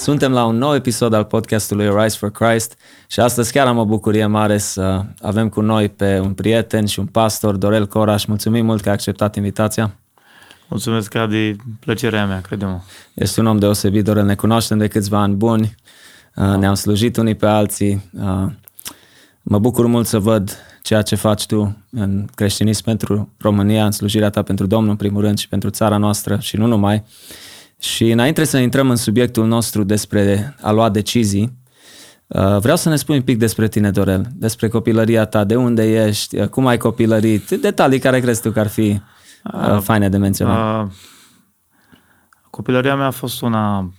Suntem la un nou episod al podcastului Rise for Christ și astăzi chiar am o bucurie mare să avem cu noi pe un prieten și un pastor, Dorel Coraș. Mulțumim mult că ai acceptat invitația. Mulțumesc, Adi, plăcerea mea, credem. Ești un om deosebit, Dorel, ne cunoaștem de câțiva ani buni, uh, ne-am slujit unii pe alții. Uh, mă bucur mult să văd ceea ce faci tu în creștinism pentru România, în slujirea ta pentru Domnul, în primul rând, și pentru țara noastră și nu numai. Și înainte să intrăm în subiectul nostru despre a lua decizii, uh, vreau să ne spui un pic despre tine, Dorel, despre copilăria ta, de unde ești, uh, cum ai copilărit, detalii care crezi tu că ar fi uh, faine de menționat. Uh, copilăria mea a fost una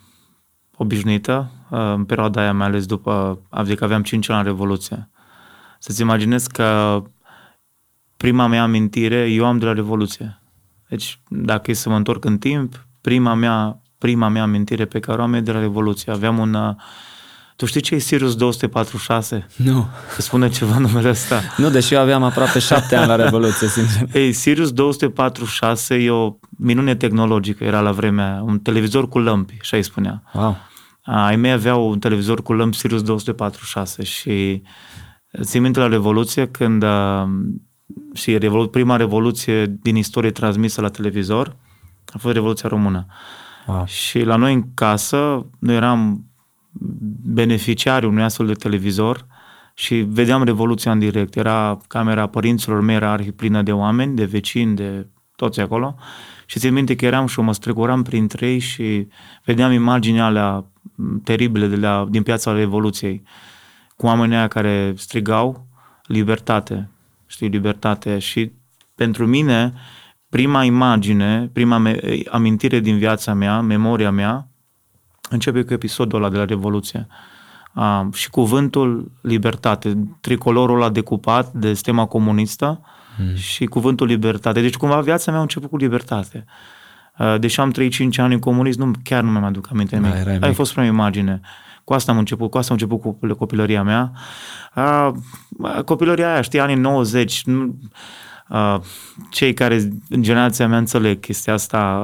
obișnuită, uh, în perioada aia, mai ales după, adică aveam 5 ani în Revoluție. Să-ți imaginezi că prima mea amintire eu am de la Revoluție. Deci, dacă e să mă întorc în timp, prima mea, prima mea amintire pe care o am e de la Revoluție. Aveam un... Uh, tu știi ce e Sirius 246? Nu. Îți spune ceva numele ăsta? Nu, deși eu aveam aproape șapte ani la Revoluție, sincer. Ei, Sirius 246 e o minune tehnologică, era la vremea, un televizor cu lămpi, așa îi spunea. Wow. Ai mei aveau un televizor cu lămpi Sirius 246 și țin minte la Revoluție când uh, și revolu- prima revoluție din istorie transmisă la televizor, a fost Revoluția Română. Wow. Și la noi în casă, noi eram beneficiari unui astfel de televizor și vedeam Revoluția în direct. Era camera părinților mei, era arhiplină de oameni, de vecini, de toți acolo. Și țin minte că eram și mă strecuram printre ei și vedeam imaginea alea teribile de la, din piața Revoluției, cu oamenii aia care strigau libertate, știi, libertate. Și pentru mine, prima imagine, prima me- amintire din viața mea, memoria mea, începe cu episodul ăla de la Revoluție. Uh, și cuvântul libertate, tricolorul ăla decupat de stema comunistă hmm. și cuvântul libertate. Deci cumva viața mea a început cu libertate. Uh, deși am trăit 5 ani în comunism, nu, chiar nu mi-am aduc aminte nimic. Da, a fost prima imagine. Cu asta am început, cu asta am început cu copilăria mea. Uh, copilăria aia, știi, anii 90, nu, Uh, cei care în generația mea înțeleg chestia asta,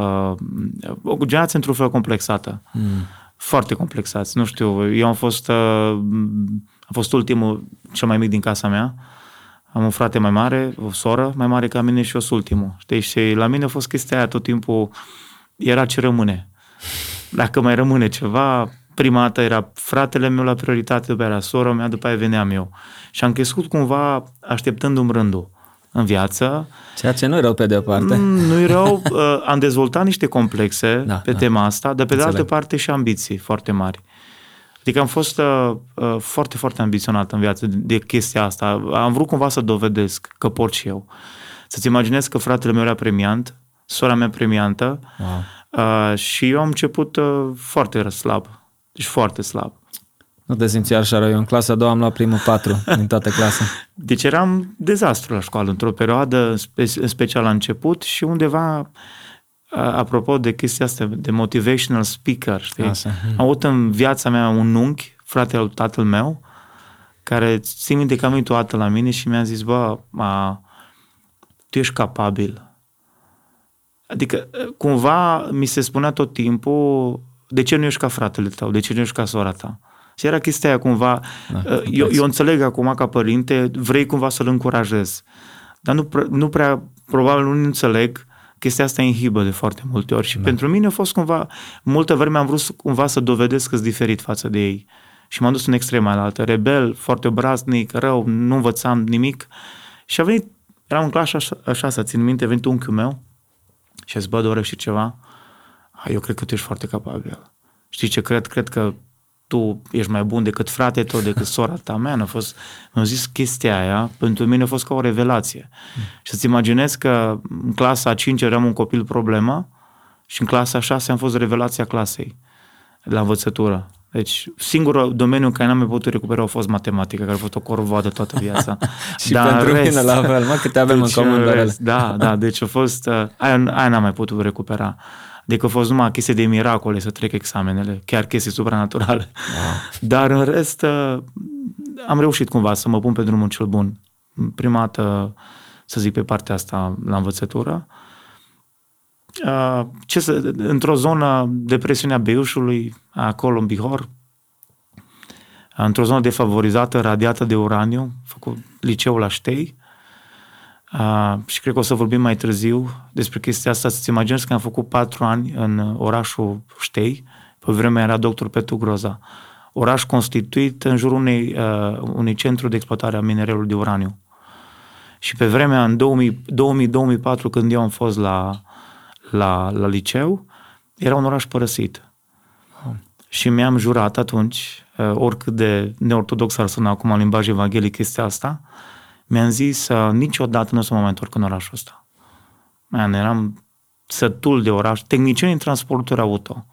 uh, o generație într-un fel complexată. Mm. Foarte complexați. Nu știu, eu am fost, uh, am fost ultimul, cel mai mic din casa mea. Am un frate mai mare, o soră mai mare ca mine și eu sunt ultimul. Știi? Și la mine a fost chestia aia tot timpul, era ce rămâne. Dacă mai rămâne ceva, prima dată era fratele meu la prioritate, după era sora mea, după aia veneam eu. Și am crescut cumva așteptându-mi rândul în viață. Ceea ce nu e rău pe de o parte. Mm, nu e rău, uh, am dezvoltat niște complexe da, pe da. tema asta, dar pe Înțeleg. de altă parte și ambiții foarte mari. Adică am fost uh, uh, foarte, foarte ambiționat în viață de, de chestia asta. Am vrut cumva să dovedesc că pot și eu. Să-ți imaginezi că fratele meu era premiant, sora mea premiantă wow. uh, și eu am început uh, foarte slab. Deci foarte slab. Nu te simți așa rău. Eu în clasa a doua am luat primul patru din toată clasa. Deci eram dezastru la școală într-o perioadă, în special la început și undeva, apropo de chestia asta, de motivational speaker, știi? Așa. Am avut în viața mea un unchi, fratele tatăl meu, care țin minte că am venit o dată la mine și mi-a zis, bă, a, tu ești capabil. Adică, cumva, mi se spunea tot timpul, de ce nu ești ca fratele tău, de ce nu ești ca sora ta? Și era chestia aia cumva, da, uh, eu, eu înțeleg acum ca părinte, vrei cumva să-l încurajezi. Dar nu, nu prea, probabil nu înțeleg, chestia asta inhibă de foarte multe ori. Și da. pentru mine a fost cumva, multă vreme am vrut cumva să dovedesc că sunt diferit față de ei. Și m-am dus în extrema altă, rebel, foarte obraznic, rău, nu învățam nimic. Și a venit, eram în clasă așa, așa să țin minte, a venit unchiul meu și a zis, bă, doresc și ceva. Eu cred că tu ești foarte capabil. Știi ce cred? Cred că tu ești mai bun decât frate tău, decât sora ta mea. A fost, mi-au zis chestia aia, pentru mine a fost ca o revelație. Mm. Și să-ți imaginezi că în clasa a 5 eram un copil problemă și în clasa a 6 am fost revelația clasei la învățătură. Deci, singurul domeniu în care n-am mai putut recupera a fost matematica, care a fost o corvoadă toată viața. și Dar pentru rest, mine la fel, mă, câte avem deci, în comun rest, Da, da, deci a fost, uh, aia, aia n-am mai putut recupera. Deci a fost numai chestii de miracole să trec examenele, chiar chestii supranaturale. Wow. Dar în rest uh, am reușit cumva să mă pun pe drumul cel bun. Prima dată, să zic, pe partea asta la învățătură. uh, ce să, într-o zonă depresiunea Beiușului, acolo în Bihor, într-o zonă defavorizată, radiată de uraniu, făcut liceul la Ștei, Uh, și cred că o să vorbim mai târziu despre chestia asta. Să-ți imaginezi că am făcut patru ani în orașul Ștei, pe vremea era doctor Petru Groza. Oraș constituit în jurul unei, uh, unui centru de exploatare a minerelului de uraniu. Și pe vremea, în 2000-2004, când eu am fost la, la, la liceu, era un oraș părăsit. Oh. Și mi-am jurat atunci, uh, oricât de neortodox ar suna acum în limbaj evanghelic chestia asta, mi-am zis uh, niciodată nu o să mă mai întorc în orașul ăsta. Man, eram sătul de oraș, tehnician în transporturi auto.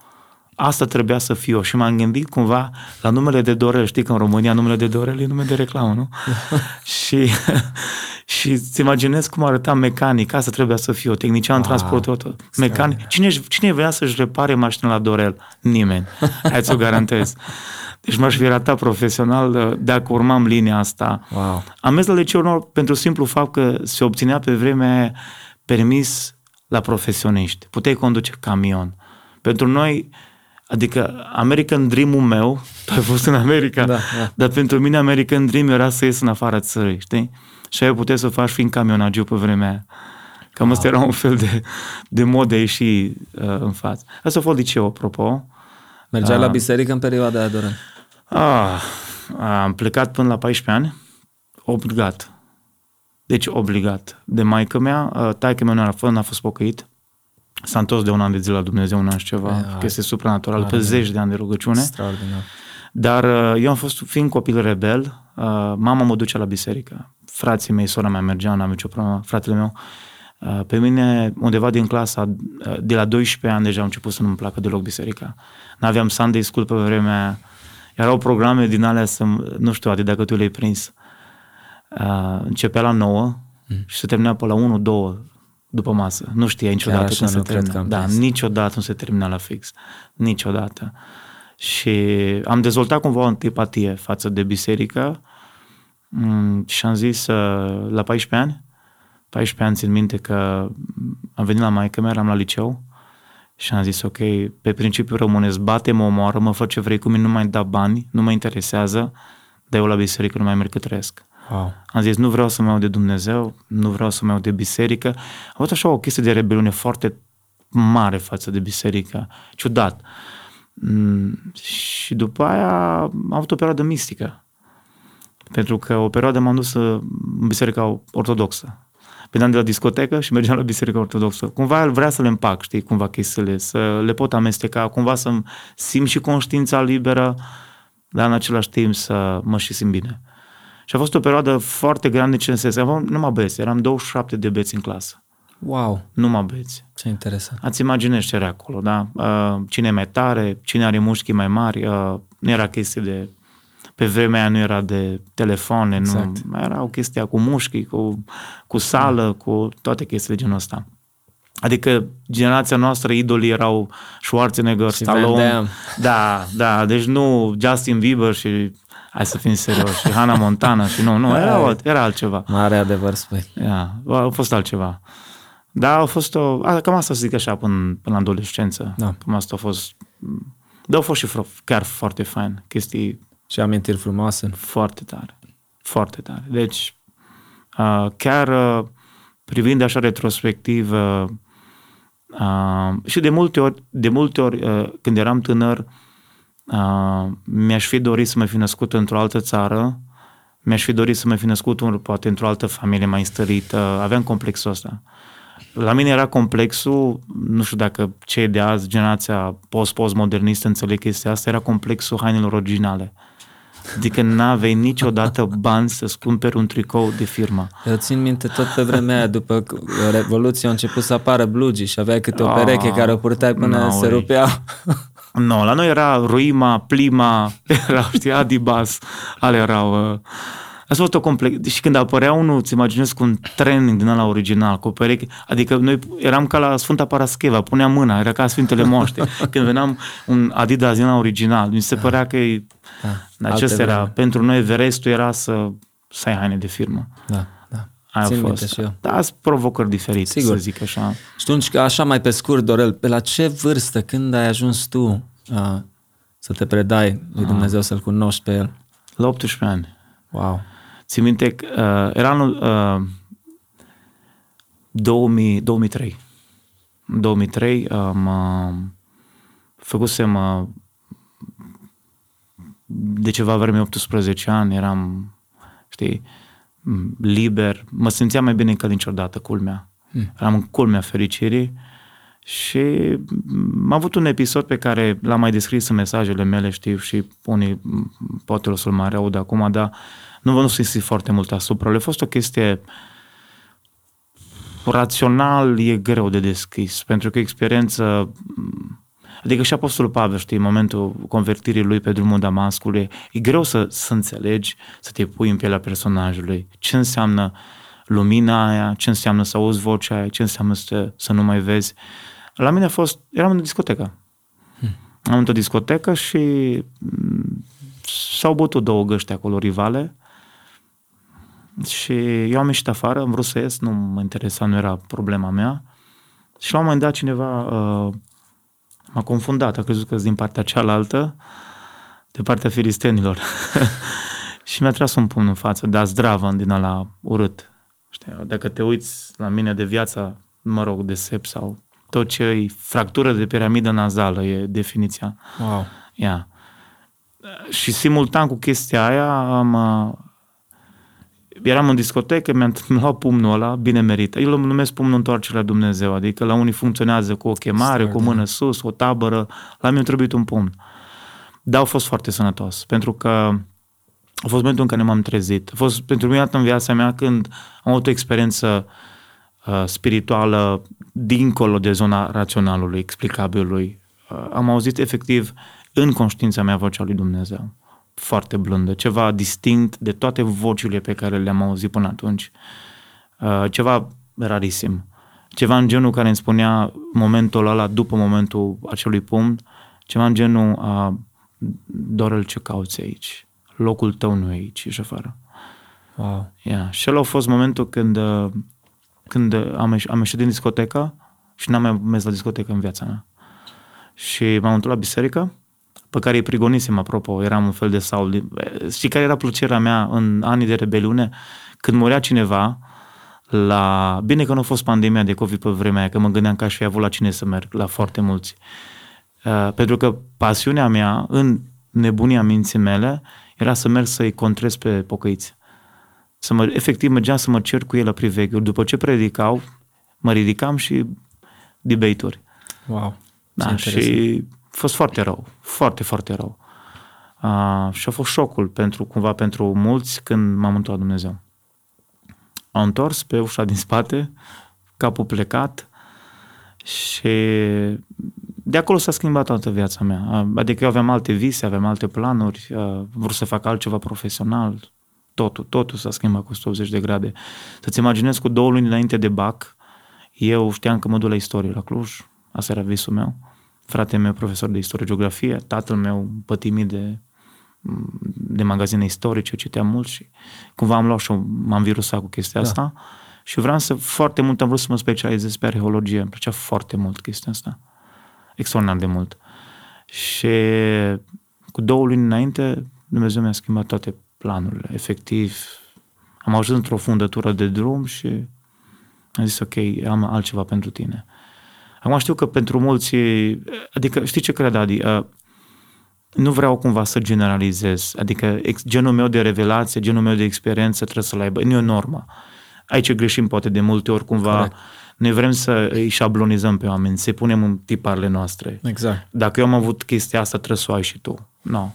Asta trebuia să fiu și m-am gândit cumva la numele de Dorel. Știi că în România numele de Dorel e nume de reclamă, nu? și, și îți imaginezi cum arăta mecanic. Asta trebuia să fiu, tehnician wow. în transport auto. Mecanic. Cine, cine vrea să-și repare mașina la Dorel? Nimeni. Hai să o garantez. Deci m-aș fi ratat profesional uh, dacă urmam linia asta. Wow. Am mers la liceu pentru simplu fapt că se obținea pe vremea permis la profesioniști. Puteai conduce camion. Pentru noi, adică American Dream-ul meu, tu ai fost în America, da, da. dar pentru mine American Dream era să ies în afara țării, știi? Și ai putea să faci fiind camionagiu pe vremea aia. Cam wow. asta era un fel de, de mod de a ieși uh, în față. Asta a fost liceu, apropo. Mergeai uh, la biserică în perioada aia, Doran? Ah, am plecat până la 14 ani, obligat. Deci obligat. De maică mea, uh, taică mea nu a fost, n-a fost pocăit. S-a întors de un an de zile la Dumnezeu, un an și ceva, e, chestie supranatural, pe zeci de ani de rugăciune. Extraordinar. Dar uh, eu am fost, fiind copil rebel, uh, mama mă duce la biserică. Frații mei, sora mea mergea, n-am nicio problemă, fratele meu. Pe mine, undeva din clasa, de la 12 ani deja am început să nu-mi placă deloc biserica. N-aveam Sunday School pe vremea erau programe din alea să, nu știu, adică dacă tu le-ai prins. Uh, începea la 9 mm. și se termina pe la 1, 2 după masă. Nu știa niciodată când se termina. Da, prins. niciodată nu se termina la fix. Niciodată. Și am dezvoltat cumva o antipatie față de biserică mm, și am zis uh, la 14 ani, 14 ani țin minte că am venit la maică mea, eram la liceu și am zis, ok, pe principiu românesc, bate-mă, omoară, mă fă ce vrei cu mine, nu mai da bani, nu mă interesează, dar eu la biserică nu mai merg că trăiesc. Wow. Am zis, nu vreau să mă iau de Dumnezeu, nu vreau să mă iau de biserică. Am avut așa o chestie de rebeliune foarte mare față de biserică, ciudat. Mm, și după aia am avut o perioadă mistică. Pentru că o perioadă m-am dus în biserica ortodoxă veneam de la discotecă și mergeam la biserica ortodoxă. Cumva el vrea să le împac, știi, cumva chestiile, să le pot amesteca, cumva să simt și conștiința liberă, dar în același timp să mă și simt bine. Și a fost o perioadă foarte grea ce în sens. Aveam numai băieți, eram 27 de băieți în clasă. Wow! Numai băieți. Ce interesant. Ați imaginezi ce era acolo, da? Uh, cine e mai tare, cine are mușchi mai mari, uh, nu era chestie de pe vremea aia nu era de telefoane, exact. nu, era o chestie cu mușchi, cu, cu sală, cu toate chestiile genul ăsta. Adică generația noastră, idolii erau Schwarzenegger, și Stallone. Da, da, deci nu Justin Bieber și hai să fim serioși, și Hannah Montana și nu, nu, era, era altceva. Mare adevăr spui. Yeah, a fost altceva. Da, a fost o, a, cam asta să zic așa până, până la adolescență. Da. Cam asta a fost, dar au fost și chiar foarte fain, chestii și amintiri frumoase. Foarte tare. Foarte tare. Deci, uh, chiar uh, privind așa retrospectiv uh, uh, și de multe ori, de multe ori uh, când eram tânăr, uh, mi-aș fi dorit să mă fi născut într-o altă țară, mi-aș fi dorit să mă fi născut un, poate într-o altă familie mai înstărită, aveam complexul ăsta. La mine era complexul, nu știu dacă cei de azi, generația post-postmodernistă înțeleg chestia asta, era complexul hainelor originale. Adică n-aveai niciodată bani să-ți cumperi un tricou de firmă. Eu țin minte tot pe vremea aia, după Revoluție, au început să apară blugii și aveai câte o pereche oh, care o purtai până no, se rupea. Nu, no, la noi era Ruima, Plima, erau, știi, Adibas, ale erau... Uh, Asta a fost o complex. Și când apărea unul, îți imaginezi cu un training din ăla original, cu o pereche, adică noi eram ca la Sfânta Parascheva, puneam mâna, era ca Sfintele Moște. când veneam un Adidas din original, mi se părea că e, da. acesta era, vreme. pentru noi Everestul era să, să ai haine de firmă. Da, da. Aia Țin a minte fost. și eu. Da, sunt provocări diferite, Sigur. să zic așa. Și atunci, așa mai pe scurt, Dorel, pe la ce vârstă, când ai ajuns tu uh, să te predai lui Dumnezeu, să-L cunoști pe El? La 18 ani. Wow! Țin minte că uh, era anul uh, 2000, 2003. În 2003 am uh, făcusem uh, de ceva vreme 18 ani, eram, știi, m, liber, mă simțeam mai bine ca niciodată, culmea. Eram în culmea fericirii și m, am avut un episod pe care l-am mai descris în mesajele mele, știu, și unii m, poate o să-l mai aud acum, dar nu vă nu să foarte mult asupra. Le a fost o chestie rațional e greu de deschis, pentru că experiență Adică și Apostolul Pavel, știi, în momentul convertirii lui pe drumul Damascului, e greu să, să înțelegi, să te pui în pielea personajului, ce înseamnă lumina aia, ce înseamnă să auzi vocea aia, ce înseamnă să, să nu mai vezi. La mine a fost, eram în discotecă. Am într-o discotecă și m, s-au bătut două găști acolo rivale și eu am ieșit afară, am vrut să ies, nu mă interesa, nu era problema mea. Și la un moment dat cineva uh, m-a confundat, a crezut că din partea cealaltă, de partea filistenilor. și mi-a tras un pumn în față, dar zdravă din ăla urât. Știi, dacă te uiți la mine de viața, mă rog, de sep sau tot ce e fractură de piramidă nazală, e definiția. Wow! Ia. Și simultan cu chestia aia am, uh, eram în discotecă, mi-am mi-am luat pumnul ăla, bine merită. Eu îl numesc pumnul întoarcere la Dumnezeu, adică la unii funcționează cu o chemare, cu o mână sus, o tabără, la mine a trebuit un pumn. Dar a fost foarte sănătos, pentru că a fost momentul în care m-am trezit. A fost pentru mine dată în viața mea când am avut o experiență uh, spirituală dincolo de zona raționalului, explicabilului. Uh, am auzit efectiv în conștiința mea vocea lui Dumnezeu foarte blândă, ceva distinct de toate vocile pe care le-am auzit până atunci. Uh, ceva rarisim. Ceva în genul care îmi spunea momentul ăla, după momentul acelui pumn, ceva în genul uh, Dorel, ce cauți aici? Locul tău nu e aici, ești afară. Wow! Yeah. Și ăla a fost momentul când, uh, când am, ieș- am ieșit din discotecă și n-am mai mers la discotecă în viața mea. Și m-am întors la biserică, pe care îi prigonisem, apropo, eram un fel de Saul. Știi care era plăcerea mea în anii de rebeliune? Când murea cineva, la... Bine că nu a fost pandemia de COVID pe vremea aia, că mă gândeam că aș fi avut la cine să merg, la foarte mulți. Uh, pentru că pasiunea mea, în nebunia minții mele, era să merg să-i contrez pe pocăiți. Să mă, efectiv, mergeam să mă cer cu el la priveghiuri. După ce predicau, mă ridicam și debate-uri. Wow! Da, Ce și a fost foarte rău, foarte, foarte rău. Uh, și a fost șocul pentru, cumva pentru mulți când m-am întors la Dumnezeu. Am întors pe ușa din spate, capul plecat și de acolo s-a schimbat toată viața mea. Uh, Adică eu aveam alte vise, aveam alte planuri, uh, vreau să fac altceva profesional, totul, totul s-a schimbat cu 180 de grade. Să-ți imaginezi cu două luni înainte de BAC, eu știam că mă duc la istorie la Cluj, asta era visul meu. Fratele meu profesor de istorie geografie, tatăl meu pătimit de, de magazine istorice, citeam mult și cumva am luat și m-am virusat cu chestia Da. asta și vreau să, foarte mult am vrut să mă specializez pe arheologie, îmi plăcea foarte mult chestia asta, extraordinar de mult. Și cu două luni înainte, Dumnezeu mi-a schimbat toate planurile, efectiv. Am ajuns într-o fundătură de drum și am zis, ok, am altceva pentru tine. Acum știu că pentru mulți, adică știi ce cred, Adi? Uh, Nu vreau cumva să generalizez, adică ex- genul meu de revelație, genul meu de experiență trebuie să-l aibă, nu e o normă. Aici greșim poate de multe ori cumva, Corect. noi vrem să îi șablonizăm pe oameni, să punem în tiparele noastre. Exact. Dacă eu am avut chestia asta, trebuie să o ai și tu. Nu.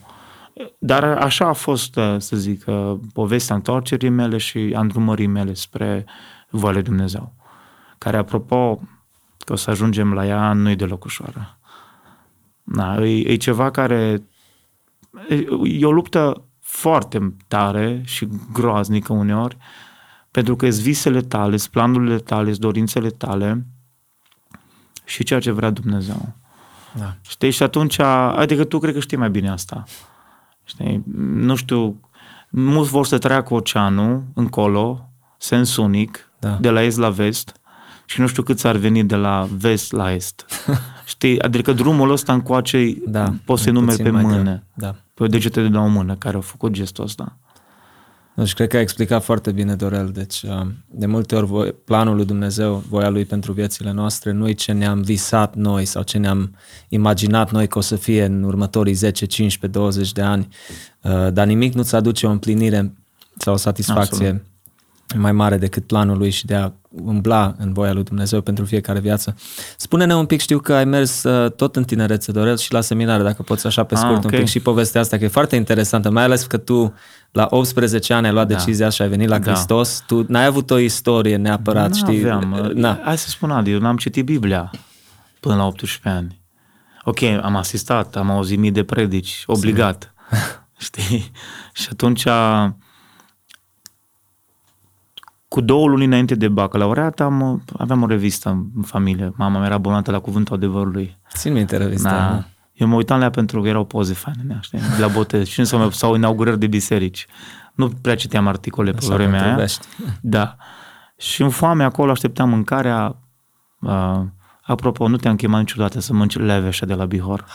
Dar așa a fost, uh, să zic, uh, povestea întoarcerii mele și a îndrumării mele spre voia lui Dumnezeu. Care, apropo, că o să ajungem la ea, nu e deloc ușoară. Da, e, e ceva care... E, e o luptă foarte tare și groaznică uneori, pentru că sunt visele tale, sunt planurile tale, sunt dorințele tale și ceea ce vrea Dumnezeu. Da. Știi? Și atunci, adică tu cred că știi mai bine asta. Știi? Nu știu, mulți vor să treacă oceanul încolo, sens unic, Da. de la est la vest, și nu știu cât ar veni de la vest la est. Știi? Adică drumul ăsta încoace Da, poți să e numeri puțin pe mai greu. mână. Da. Pe degete de la o mână care au făcut gestul ăsta. Deci cred că a explicat foarte bine Dorel. Deci uh, de multe ori voi, planul lui Dumnezeu, voia lui pentru viețile noastre, nu e ce ne-am visat noi sau ce ne-am imaginat noi că o să fie în următorii 10, 15, 20 de ani, uh, dar nimic nu-ți aduce o împlinire sau o satisfacție Absolut. Mai mare decât planul lui și de a umbla în voia lui Dumnezeu pentru fiecare viață. Spune-ne un pic, știu că ai mers uh, tot în tinerețe, Dorel, și la seminare, dacă poți așa pe Ah, scurt ok. un pic și povestea asta, că e foarte interesantă, mai ales că tu la 18 ani ai luat Da. decizia și ai venit la Da. Hristos, tu n-ai avut o istorie neapărat, știi? N-aveam. Na. Hai să spun, Adi, eu n-am citit Biblia până la 18 ani. Ok, am asistat, am auzit mii de predici, obligat. Știi? Și atunci, cu două luni înainte de bacalaureat, am, aveam o revistă în familie. Mama mea era abonată la Cuvântul Adevărului. Țin minte revista. Da. Da. Eu mă uitam la ea pentru că erau poze faine, nea, știi? La botez și sau, sau inaugurări de biserici. Nu prea citeam articole pe Așa vremea aia. potrivește. Da. Și în foame acolo așteptam mâncarea. Uh, apropo, nu te-am chemat niciodată să mănânci leveșa de la Bihor.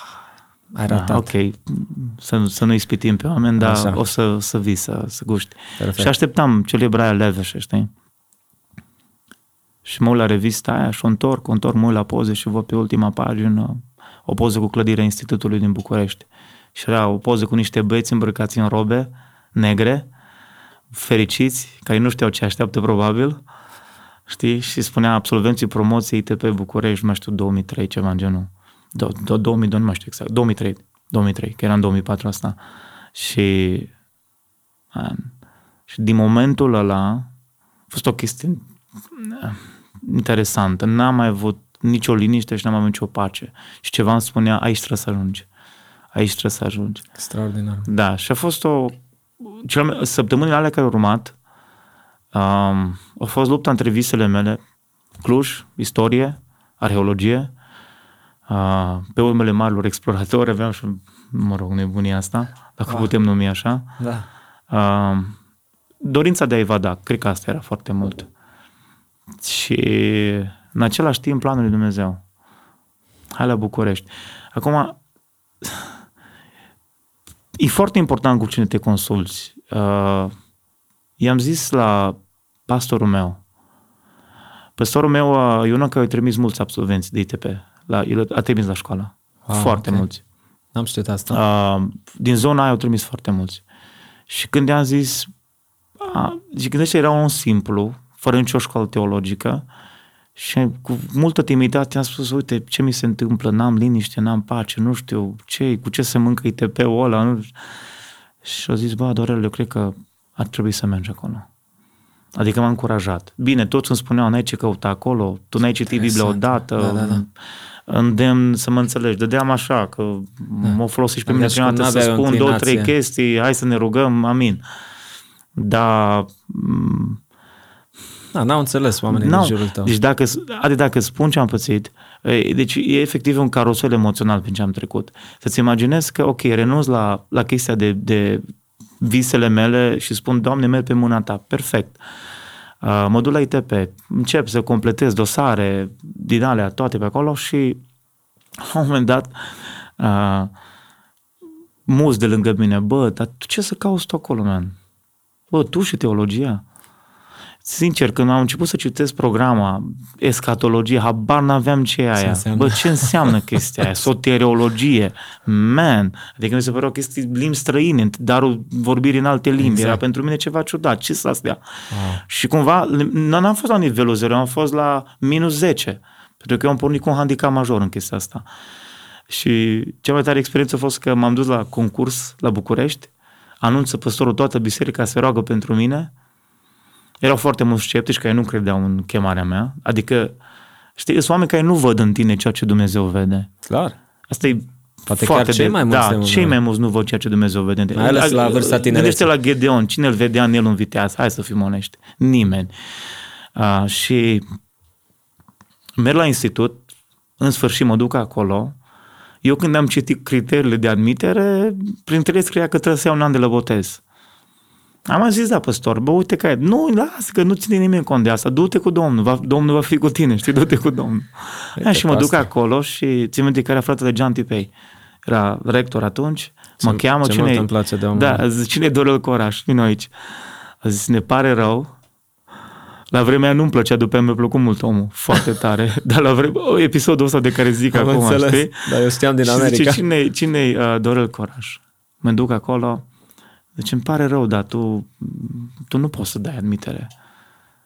Ai Da, ratat. ok, să, să nu ispitim pe oameni, dar Așa. o să, să vii, să, să guști. Perfect. Și așteptam celebra aia leveșe, știi? Și mă uit la revista aia și o întorc, o întorc, mă uit la poze și văd pe ultima pagină o poză cu clădirea Institutului din București. Și era o poză cu niște băieți îmbrăcați în robe negre, fericiți, care nu știau ce așteaptă probabil, știi? Și spunea absolvenții promoției ITP București, nu mai știu, 2003, ceva în genul. Do, do, 2002, nu mai știu exact, 2003, 2003, că era în 2004 asta. Și, man, și din momentul ăla a fost o chestie uh, interesantă. N-am mai avut nicio liniște și n-am mai avut nicio pace. Și ceva îmi spunea, aici trebuie să ajungi. Aici trebuie să ajungi. Extraordinar. Da, și a fost o... Cel mai, săptămânile alea care au urmat, um, a fost lupta între visele mele, Cluj, istorie, arheologie, uh, pe urmele marilor exploratori, aveam și, mă rog, nebunia asta, dacă Wow. putem numi așa. Da. Uh, dorința de a evada, cred că asta era foarte mult. Și în același timp planul lui Dumnezeu. Hai la București. Acum, e foarte important cu cine te consulți. Uh, i-am zis la pastorul meu, pastorul meu, uh, eu nu că i trimis mulți absolvenți de ITP. La, el a trimis la școală. Wow, foarte ok. mulți. N-am știut asta. Uh, din zona aia au trimis foarte mulți. Și când i-am zis, a, zic, gândește, era un simplu, fără nicio școală teologică, și cu multă timiditate am spus, uite, ce mi se întâmplă, n-am liniște, n-am pace, nu știu ce, cu ce se mâncă ITP-ul ăla. Nu... Și au zis, bă, Dorel, eu cred că ar trebui să mergi acolo. Adică m-a încurajat. Bine, toți îmi spuneau, n-ai ce căuta acolo, tu n-ai citit Biblia Interesant. odată, Da, da, da. Îndemn să mă înțelegi. Dădeam așa, că da. mă folosești pe mine Adică prima și dată cum să n-aveai o spun două, trei inclinație. chestii, hai să ne rugăm, amin. Dar m, Da, n-au înțeles oamenii din N-au. jurul tău. Deci dacă, adică dacă spun ce am pățit, e, deci e efectiv un carusel emoțional prin ce am trecut. Să-ți imaginezi că, ok, renunț la, la chestia de, de visele mele și spun, Doamne, merg pe mâna ta, perfect. Uh, mă duc la ITP, încep să completez dosare din alea toate pe acolo și la un moment dat uh, mulți de lângă mine, bă, dar tu ce să cauți tu acolo, man? Bă, tu și teologia? Sincer, când am început să citesc programa, escatologie, habar n-aveam ce e aia. înseamnă? Bă, ce înseamnă chestia aia? Soteriologie. Man! Adică mi se păreau chestii limbi străine, darul vorbirii în alte limbi. Exact. Era pentru mine ceva ciudat. Ce sunt astea? Wow. Și cumva, nu n-am fost la nivelul 0, am fost la minus 10. Pentru că eu am pornit cu un handicap major în chestia asta. Și cea mai tare experiență a fost că m-am dus la concurs la București, anunță păstorul toată biserica se roagă pentru mine. Erau foarte mulți sceptici care nu credeau în chemarea mea. Adică, știi, sunt oameni care nu văd în tine ceea ce Dumnezeu vede. Clar. Asta e Poate foarte chiar cei de, mai mulți Da, de multe cei ori. mai mulți nu văd ceea ce Dumnezeu vede în tine. Mai ales la vârsta tinereții. Gândește la Gedeon. Cine îl vedea în el un viteaz? Hai să fim onești. Nimeni. Uh, și merg la institut, în sfârșit mă duc acolo. Eu când am citit criteriile de admitere, printre ele scria că trebuie să iau un an de la botez. Am mai zis, da, păstor, bă, uite că e. Nu, lasă, că nu ține nimeni cont de asta. Du-te cu Domnul, va, Domnul va fi cu tine, știi, du-te cu Domnul. Uite, și mă duc acolo și țin minte că era fratele John Tipei. Era rector atunci, mă ce, cheamă, ce cine mult îmi place de omul. Da, zic, cine e Dorel Coraș? Vino aici. A zis, ne pare rău, la vremea nu-mi plăcea, după mi-a plăcut mult omul, foarte tare. Dar la vremea, oh, episodul ăsta de care zic Am acum, înțeles. știi? Dar eu știam din și America. Zice, cine, cine uh, Dorel Coraș? Mă duc acolo, deci îmi pare rău, dar tu, tu nu poți să dai admitere.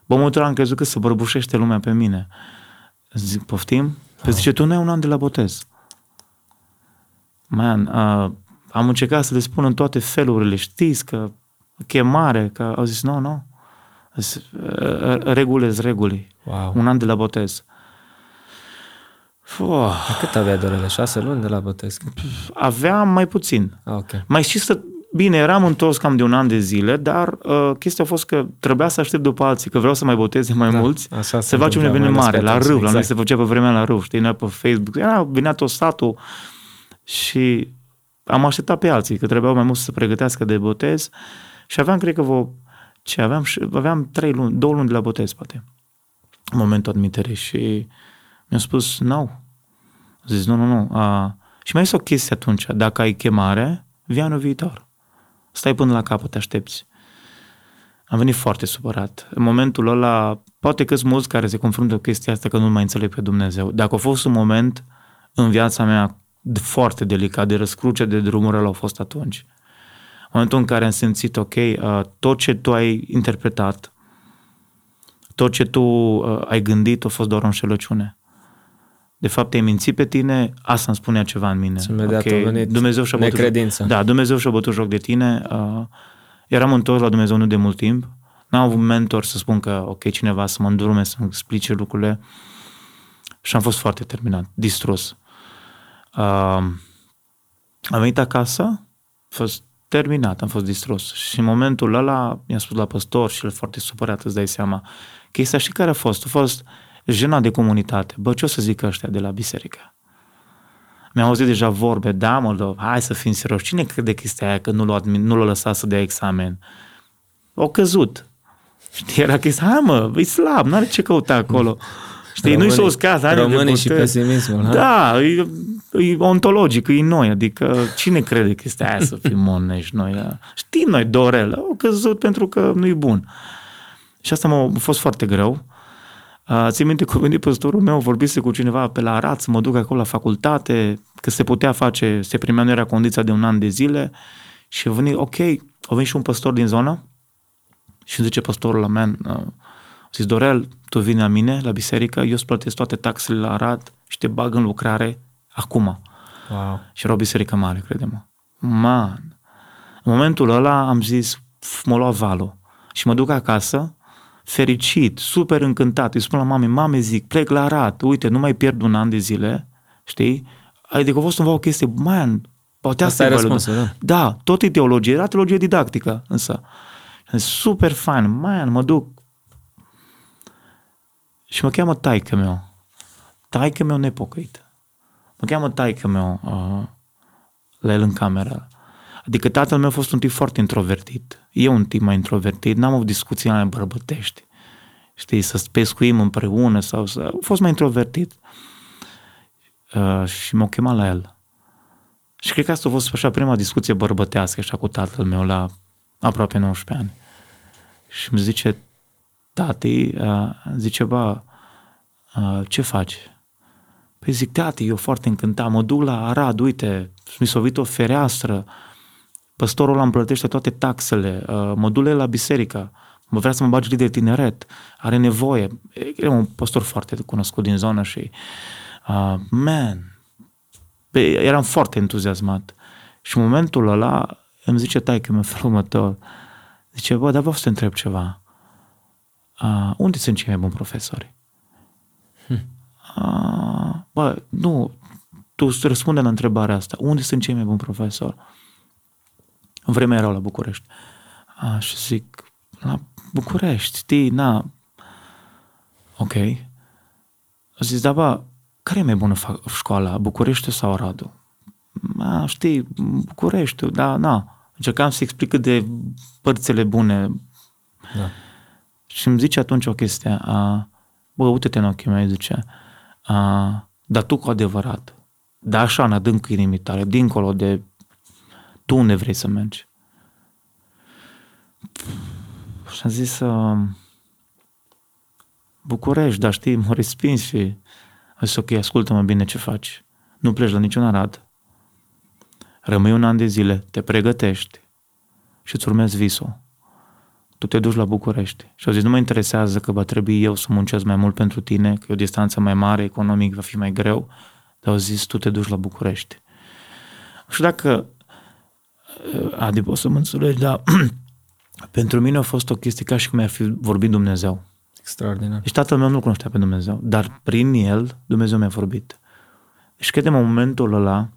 Bă, momentul am crezut că se bărbușește lumea pe mine. Zic, poftim? Păi zice, tu nu ai un an de la botez. Man, uh, am încercat să le spun în toate felurile, știți că chemare, că au zis, nu, no, nu. No. Regule reguli. Wow. Un an de la botez. Fuh. Cât avea dorele? Șase luni de la botez? Aveam mai puțin. Ah, okay. Mai și să... Bine, eram întors cam de un an de zile, dar uh, chestia a fost că trebuia să aștept după alții, că vreau să mai boteze mai da, mulți, așa să facem un eveniment mare, la râu, exact. la noi se făcea pe vremea la râu, știi, pe Facebook, era, venea tot satul și am așteptat pe alții, că trebuiau mai mult să se pregătească de botez și aveam, cred că, vreo ce aveam, aveam trei luni, două luni de la botez, poate, în momentul admiterii și mi-a spus, nu. No. Zis, nu, nu, nu. A, și mai este o chestie atunci, dacă ai chemare, vii anul viitor. Stai până la capăt, te aștepți. Am venit foarte supărat. În momentul ăla, poate că sunt mulți care se confruntă cu chestia asta că nu mai înțeleg pe Dumnezeu. Dacă a fost un moment în viața mea foarte delicat, de răscruce de drumuri, ăla a fost atunci. În momentul în care am simțit, ok, uh, tot ce tu ai interpretat, tot ce tu uh, ai gândit a fost doar o înșelăciune. De fapt, ai mințit pe tine, asta îmi spunea ceva în mine. imediat okay, a venit Dumnezeu și-a bătut, necredință. Da, Dumnezeu și-a bătut joc de tine. Uh, eram întors la Dumnezeu nu de mult timp. N-am avut mentor să spun că, ok, cineva să mă îndurme, să-mi explice lucrurile. Și am fost foarte terminat, distrus. Uh, am venit acasă, a fost terminat, am fost distrus. Și în momentul ăla mi-a spus la păstor și el foarte supărat, îți dai seama. Chestia și care a fost? A fost jena de comunitate. Bă, ce o să zic ăștia de la biserică? Mi-am auzit deja vorbe, da, mă, hai să fim serios. Cine crede chestia aia că nu l-a, nu l-a lăsat să dea examen? O căzut. Știi, era chestia, hai mă, e slab, n-are ce căuta acolo. Știi, nu-i s-o scaz, are Românii și pesimismul. Ha? Da, e, e ontologic, e noi, adică cine crede că este aia să fim onești noi? Da? Știm noi, Dorel, au căzut pentru că nu-i bun. Și asta m-a fost foarte greu. Uh, țin minte că a venit păstorul meu, vorbise cu cineva pe la Arad să mă duc acolo la facultate, că se putea face, se primea, nu era condiția de un an de zile și a venit, ok, a venit și un păstor din zonă și zice păstorul la mea, uh, zis, Dorel, tu vine la mine, la biserică, eu îți plătesc toate taxele la Arad și te bag în lucrare acum. Wow. Și era o biserică mare, crede-mă. Man! În momentul ăla am zis, mă lua valul. Și mă duc acasă, fericit, super încântat. Îi spun la mame, mame zic, plec la Arad, uite, nu mai pierd un an de zile, știi? Adică a fost undeva o chestie, man, poate asta, asta e răspunsul, da. Da, tot e teologie, era teologie didactică, însă. Super fain, man, mă duc, și mă cheamă taică meu. Taică meu nepocăit. Mă cheamă taică meu uh, la el în cameră. Adică tatăl meu a fost un tip foarte introvertit. E un tip mai introvertit. N-am avut discuții mai bărbătești. Știi, să pescuim împreună sau să... A fost mai introvertit. Uh, și m-au chemat la el. Și cred că asta a fost așa prima discuție bărbătească așa cu tatăl meu la aproape 19 ani. Și îmi zice, tati, uh, zice, bă, uh, ce faci? Păi zic, tati, eu foarte încântat, mă duc la Arad, uite, mi s-a o fereastră, păstorul ăla îmi plătește toate taxele, uh, mă duc la biserică, mă vrea să mă bagi de tineret, are nevoie. E un păstor foarte cunoscut din zonă și, uh, man, pe, eram foarte entuziasmat. Și în momentul ăla îmi zice tai că mi felul următor, zice, bă, dar vreau să te întreb ceva uh, unde sunt cei mai buni profesori? Hmm. Uh, bă, nu, tu răspunde la întrebarea asta. Unde sunt cei mai buni profesori? În vremea erau la București. Uh, și zic, la București, știi, na. Ok. Zis, da, bă, care e mai bună școala, București sau Radu? A, știi, București, da, na. Încercam să explic cât de părțile bune. Da. Și îmi zice atunci o chestie, a, bă, uite-te în ochii mei, zice, a, dar tu cu adevărat, dar așa în adânc inimii tale, dincolo de tu unde vrei să mergi. Și am zis, uh, București, dar știi, mă respins și a zis, ok, ascultă-mă bine ce faci. Nu pleci la niciun arad. Rămâi un an de zile, te pregătești și îți urmezi visul. Tu te duci la București. Și au zis, nu mă interesează că va trebui eu să muncesc mai mult pentru tine, că e o distanță mai mare, economic va fi mai greu, dar au zis, tu te duci la București. Și dacă, Adi, poți să mă înțelegi, dar pentru mine a fost o chestie ca și cum mi-ar fi vorbit Dumnezeu. Extraordinar. Deci tatăl meu nu cunoștea pe Dumnezeu, dar prin el Dumnezeu mi-a vorbit. Deci credem în momentul ăla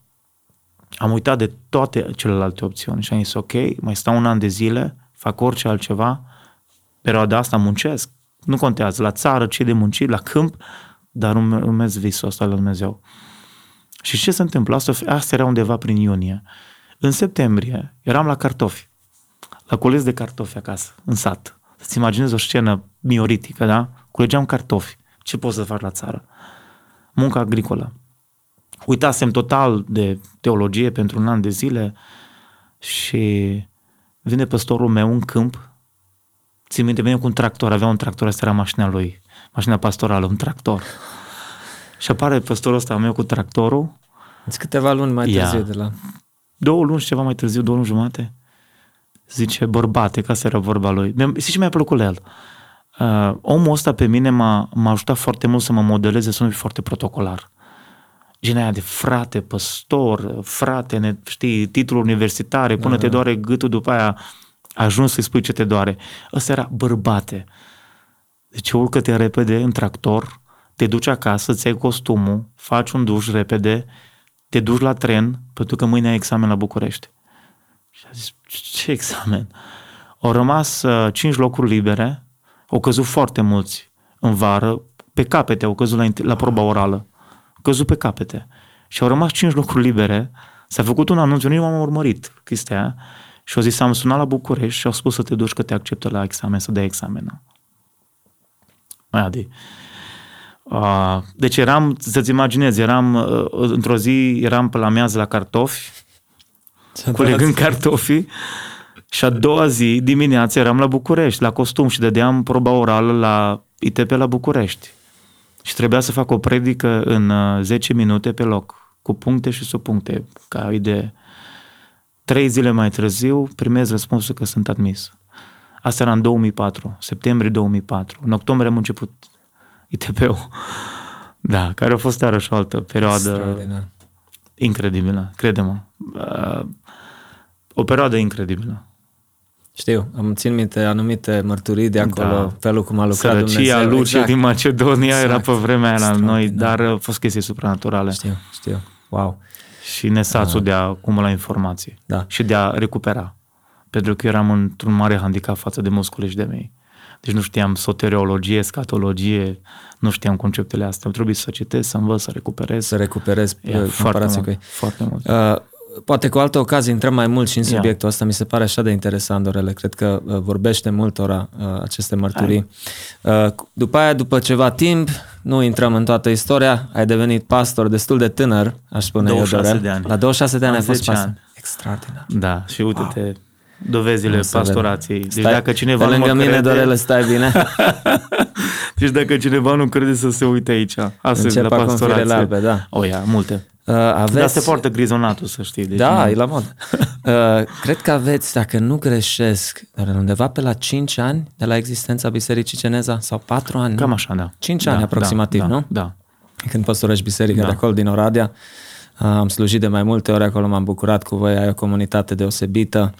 am uitat de toate celelalte opțiuni și am zis ok, mai stau un an de zile, fac orice altceva, perioada asta muncesc, nu contează, la țară, ce de muncit, la câmp, dar urmez visul ăsta la Dumnezeu. Și ce se întâmplă? Asta, asta era undeva prin iunie. În septembrie eram la cartofi, la cules de cartofi acasă, în sat. Să-ți imaginezi o scenă mioritică, da? Culegeam cartofi. Ce poți să faci la țară? Munca agricolă. Uitasem total de teologie pentru un an de zile și vine păstorul meu în câmp. Țin minte, vine cu un tractor, avea un tractor, asta era mașina lui, mașina pastorală, un tractor. Și apare păstorul ăsta meu cu tractorul. Deci câteva luni mai târziu Ia. de la... Două luni și ceva mai târziu, două luni jumate. Zice, bărbate, ca să era vorba lui. Știi ce mi-a plăcut la el? Uh, omul ăsta pe mine m-a, m-a ajutat foarte mult să mă modeleze să nu fiu foarte protocolar. Gen aia de frate, păstor, frate, ne, știi, titluri universitare, până da, te da. doare gâtul, după aia ajuns să-i spui ce te doare. Ăsta era bărbate. Deci urcă-te repede în tractor, te duci acasă, îți iei costumul, faci un duș repede, te duci la tren, pentru că mâine ai examen la București. Și a zis, ce examen? Au rămas uh, cinci locuri libere, au căzut foarte mulți în vară, pe capete au căzut la, la proba orală. Au căzut pe capete. Și au rămas cinci locuri libere, s-a făcut un anunț, eu nu am urmărit chestia aia, și au zis, am sunat la București și au spus să te duci că te acceptă la examen, să dai examenul. Mai adi. Uh, deci eram, să-ți imaginezi, eram, uh, într-o zi eram pe la mează la cartofi, culegând cartofii și a doua zi, dimineața, eram la București, la costum și dădeam proba orală la ITP la București. Și trebuia să fac o predică în 10 uh, minute pe loc, cu puncte și subpuncte, ca idee. Trei zile mai târziu primez răspunsul că sunt admis. Asta era în 2004, septembrie 2004. În octombrie am început ITP-ul. Da, care a fost iarăși o altă perioadă incredibilă, crede-mă. Uh, o perioadă incredibilă. Știu, am țin minte anumite mărturii de acolo, da. felul cum a lucrat Sărăcia Dumnezeu. Luce exact. din Macedonia exact. era pe vremea aia la noi, dar a fost chestii supranaturale. Știu, știu. Wow. Și nesațul uh. de a acumula informații da. și de a recupera. Pentru că eram într-un mare handicap față de mulți colegi de mei. Deci nu știam soteriologie, scatologie, nu știam conceptele astea. Am trebuit să citesc, să învăț, să recuperez. Să recuperez yeah, foarte mult, foarte mult. Uh, poate cu altă ocazie intrăm mai mult și în subiectul yeah. ăsta. Mi se pare așa de interesant, Dorele. Cred că uh, vorbește multora uh, aceste mărturii. Uh, după aia, după ceva timp, nu intrăm în toată istoria, ai devenit pastor destul de tânăr, aș spune 26 eu, Dorel. de ani. La 26 de ani ai fost pastor. Ani. Extraordinar. Da, și uite-te, wow dovezile nu pastorației. Deci stai, dacă cineva pe lângă nu mine, crede... Dorele, stai bine. deci dacă cineva nu crede să se uite aici, astăzi la pastorație. Albe, da. O ia, multe. Uh, aveți... Dar se poartă grizonatul, să știi. Deci da, nu... e la mod. Uh, cred că aveți, dacă nu greșesc, undeva pe la 5 ani de la existența Bisericii Ceneza sau 4 ani. Cam așa, da. 5 da, ani aproximativ, da, nu? Da. Când păstorești biserica da. de acolo din Oradea. Am slujit de mai multe ori acolo, m-am bucurat cu voi, ai o comunitate deosebită.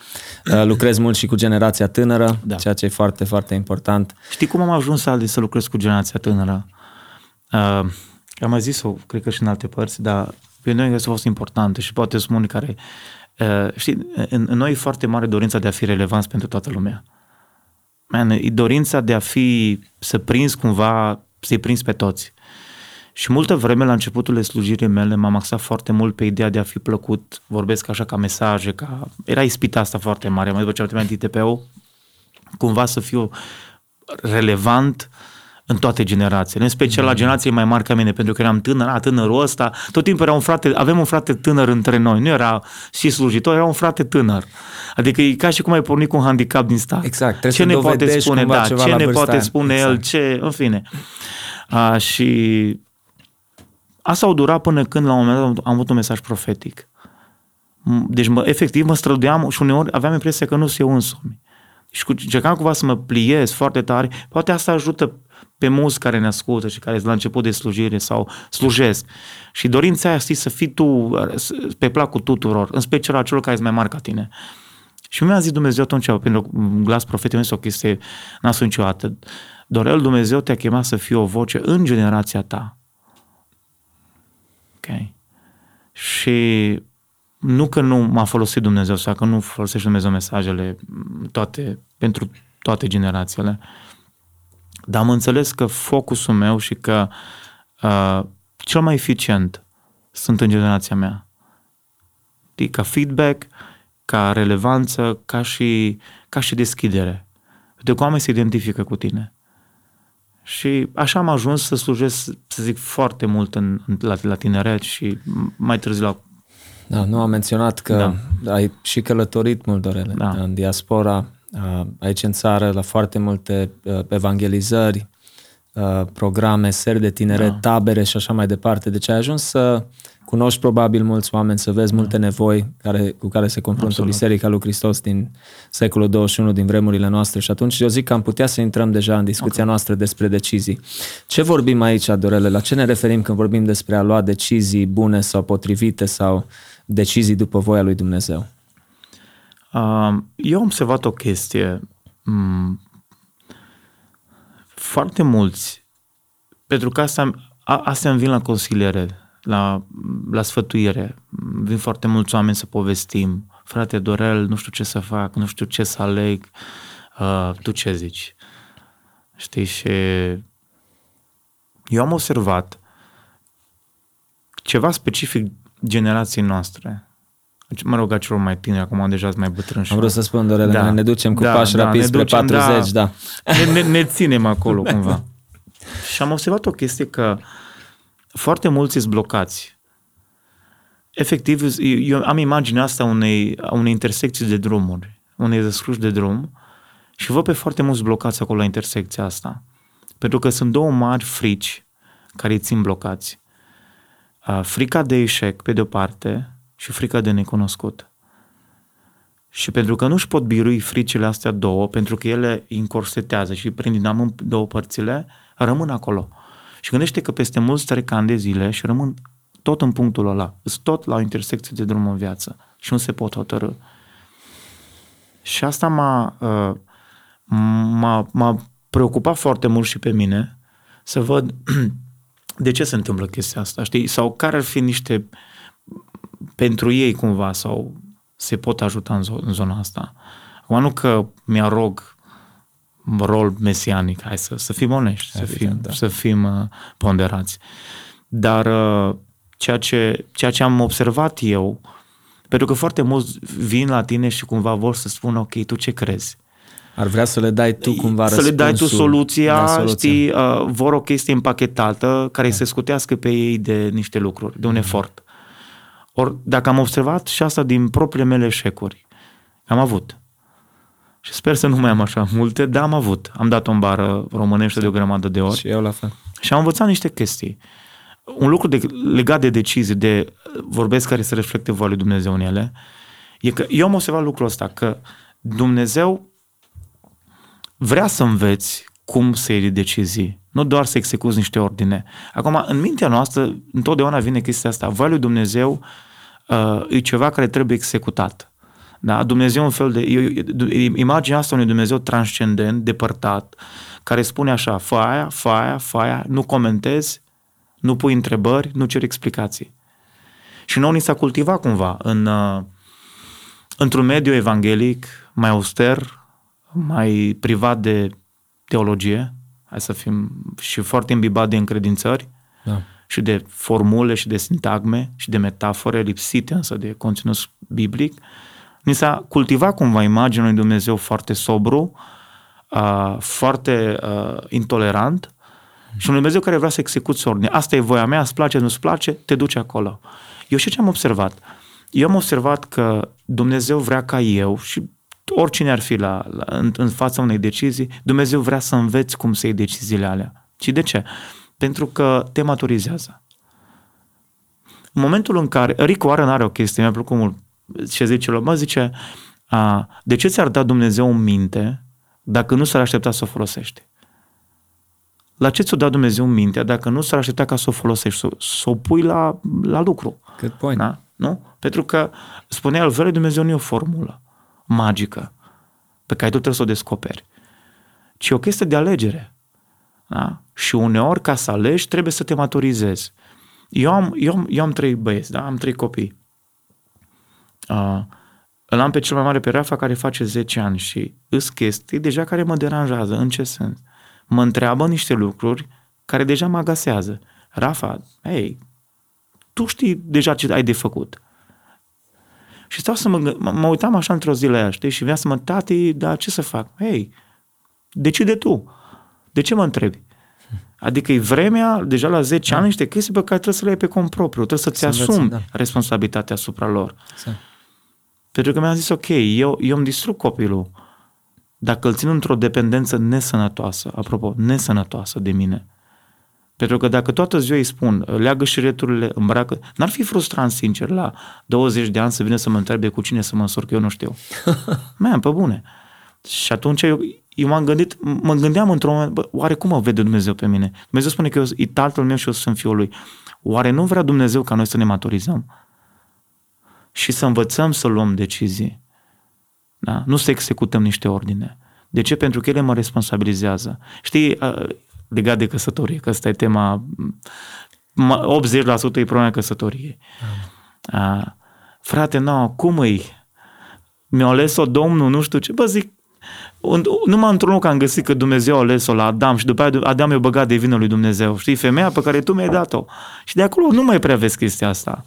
Lucrez mult și cu generația tânără, da. ceea ce e foarte, foarte important. Știi cum am ajuns, Aldi, să lucrez cu generația tânără? Uh, am mai zis-o, cred că și în alte părți, dar pe noi a fost importantă și poate sunt unii care... Uh, știi, în, în noi e foarte mare dorința de a fi relevanți pentru toată lumea. Man, e dorința de a fi, să prins cumva, să-i prins pe toți. Și multă vreme, la începutul slujirii mele, m-am axat foarte mult pe ideea de a fi plăcut, vorbesc așa ca mesaje, ca... Era ispita asta foarte mare, mai după ce am terminat ITP-ul, cumva să fiu relevant în toate generațiile, în special la generații mai mari ca mine, pentru că eram tânăr, a, tânărul ăsta, tot timpul era un frate, avem un frate tânăr între noi, nu era și slujitor, era un frate tânăr. Adică e ca și cum ai pornit cu un handicap din start. Exact, ce ne poate spune, da, ce ne poate spune exact. el, ce, în fine. A, și asta au durat până când la un moment dat am avut un mesaj profetic. Deci, mă, efectiv, mă străduiam și uneori aveam impresia că nu sunt eu însumi. Și cu, încercam cumva să mă pliez foarte tare. Poate asta ajută pe mulți care ne ascultă și care sunt la început de slujire sau slujesc. Și dorința aia, știi, să fii tu pe placul tuturor, în special a celor care sunt mai mari ca tine. Și mi-a zis Dumnezeu atunci, pentru glas profetic, mi o chestie, n-a spus niciodată. Dorel, Dumnezeu te-a chemat să fii o voce în generația ta. Ok? Și nu că nu m-a folosit Dumnezeu sau că nu folosește Dumnezeu mesajele toate, pentru toate generațiile, dar am înțeles că focusul meu și că uh, cel mai eficient sunt în generația mea. Ca feedback, ca relevanță, ca și, ca și deschidere. De că oamenii se identifică cu tine. Și așa am ajuns să slujesc, să zic, foarte mult în, la, la tineret și mai târziu la... Da, nu am menționat că da. ai și călătorit mult, Dorele, da. în diaspora, aici în țară, la foarte multe evangelizări, programe, seri de tineret, da. tabere și așa mai departe. Deci ai ajuns să cunoști probabil mulți oameni, să vezi multe da. nevoi care, cu care se confruntă Absolut. Biserica lui Hristos din secolul 21, din vremurile noastre și atunci eu zic că am putea să intrăm deja în discuția okay. noastră despre decizii. Ce vorbim aici, Dorele? La ce ne referim când vorbim despre a lua decizii bune sau potrivite sau decizii după voia lui Dumnezeu? Eu am observat o chestie. Mm, foarte mulți, pentru că asta, asta îmi vin la consiliere la, la sfătuire. Vin foarte mulți oameni să povestim. Frate Dorel, nu știu ce să fac, nu știu ce să aleg. Uh, tu ce zici? Știi, și eu am observat ceva specific generației noastre. Deci, mă rog, celor mai tineri, acum deja mai bătrân. Am vrut să spun, Dorel, da. ne ducem cu da, pași da, rapizi spre 40, da. da. Ne, ne, ne ținem acolo cumva. și am observat o chestie că uh, foarte mulți sunt blocați. Efectiv, eu am imaginea asta unei, unei intersecții de drumuri, unei descruși de drum și văd pe foarte mulți blocați acolo la intersecția asta. Pentru că sunt două mari frici care îi țin blocați. Frica de eșec, pe de-o parte, și frica de necunoscut. Și pentru că nu își pot birui fricile astea două, pentru că ele încorsetează și prin din două părțile, rămân acolo. Și gândește că peste mulți trec ani de zile și rămân tot în punctul ăla, sunt tot la o intersecție de drum în viață și nu se pot hotărâ. Și asta m-a, uh, m-a, m-a preocupat foarte mult și pe mine să văd de ce se întâmplă chestia asta, știi? Sau care ar fi niște pentru ei cumva sau se pot ajuta în, zo- în zona asta. Acum nu că mi-arog rol mesianic, hai să, să fim onești, Evident, să fim, da. să fim uh, ponderați. Dar uh, ceea, ce, ceea ce am observat eu, pentru că foarte mulți vin la tine și cumva vor să spună, ok, tu ce crezi? Ar vrea să le dai tu cumva Să le dai tu soluția, soluția. știi, uh, vor o chestie împachetată care da. să scutească pe ei de niște lucruri, de un mm-hmm. efort. Ori dacă am observat și asta din propriile mele eșecuri, am avut. Și sper să nu mai am așa multe, dar am avut. Am dat o bară românește de o grămadă de ori. Și eu la fel. Și am învățat niște chestii. Un lucru de, legat de decizii, de vorbesc care să reflecte voia lui Dumnezeu în ele, e că eu am observat lucrul ăsta, că Dumnezeu vrea să înveți cum să iei decizii, nu doar să execuți niște ordine. Acum, în mintea noastră, întotdeauna vine chestia asta. Voia lui Dumnezeu uh, e ceva care trebuie executat. Da? Dumnezeu un fel de... Imaginea asta unui Dumnezeu transcendent, depărtat, care spune așa, fă aia, fă aia, fă aia, nu comentezi, nu pui întrebări, nu ceri explicații. Și nouă ni s-a cultivat cumva în, uh, într-un mediu evanghelic mai auster, mai privat de teologie, hai să fim și foarte imbibat de încredințări, da. și de formule și de sintagme și de metafore lipsite însă de conținut biblic, ni s-a cultivat cumva imaginea lui Dumnezeu foarte sobru, uh, foarte uh, intolerant și un Dumnezeu care vrea să execuți ordine. Asta e voia mea, îți place, nu-ți place, te duce acolo. Eu și ce am observat? Eu am observat că Dumnezeu vrea ca eu și oricine ar fi la, la, în, în fața unei decizii, Dumnezeu vrea să înveți cum să iei deciziile alea. Și de ce? Pentru că te maturizează. În momentul în care, Rico Warren are o chestie, mi-a plăcut mult, ce zice, mă zice, a, de ce ți-ar da Dumnezeu în minte dacă nu s-ar aștepta să o folosești? La ce ți-o da Dumnezeu în minte dacă nu s-ar aștepta ca să o folosești, să, să o pui la, la lucru? Good point. Da? Nu? Pentru că, spunea el, vrea Dumnezeu nu e o formulă magică pe care tu trebuie să o descoperi, ci o chestie de alegere. Da? Și uneori, ca să alegi, trebuie să te maturizezi. Eu am, eu am, eu am trei băieți, da? am trei copii. Uh, îl am pe cel mai mare pe Rafa care face 10 ani și îs chestii deja care mă deranjează. În ce sens? Mă întreabă niște lucruri care deja mă agasează. Rafa, hei, tu știi deja ce ai de făcut. Și stau să mă, mă uitam așa într-o zi la ea, știi, și vrea să mă, tati, dar ce să fac? Hei, decide tu. De ce mă întrebi? Adică e vremea, deja la 10 da. ani, niște chestii pe care trebuie să le ai pe cont propriu, trebuie să-ți să asumi da. responsabilitatea asupra lor. Exact. Pentru că mi-am zis, ok, eu, eu îmi distrug copilul dacă îl țin într-o dependență nesănătoasă, apropo, nesănătoasă de mine. Pentru că dacă toată ziua îi spun, leagă șireturile, îmbracă, n-ar fi frustrant, sincer, la 20 de ani să vină să mă întrebe cu cine să mă însor, că eu nu știu. Mai pe bune. Și atunci eu, eu m-am gândit, mă gândeam într-un moment, bă, oare cum mă vede Dumnezeu pe mine? Dumnezeu spune că eu, e tatăl meu și eu sunt fiul lui. Oare nu vrea Dumnezeu ca noi să ne maturizăm? Și să învățăm să luăm decizii. Da? Nu să executăm niște ordine. De ce? Pentru că ele mă responsabilizează. Știi, legat de căsătorie, că asta e tema, 80% e problema căsătoriei. Mm. frate, nu, cum îi? Mi-a ales-o Domnul, nu știu ce. Bă, zic, numai într-un loc am găsit că Dumnezeu a ales-o la Adam și după aia Adam i-a băgat de vină lui Dumnezeu. Știi, femeia pe care tu mi-ai dat-o. Și de acolo nu mai prea vezi chestia asta.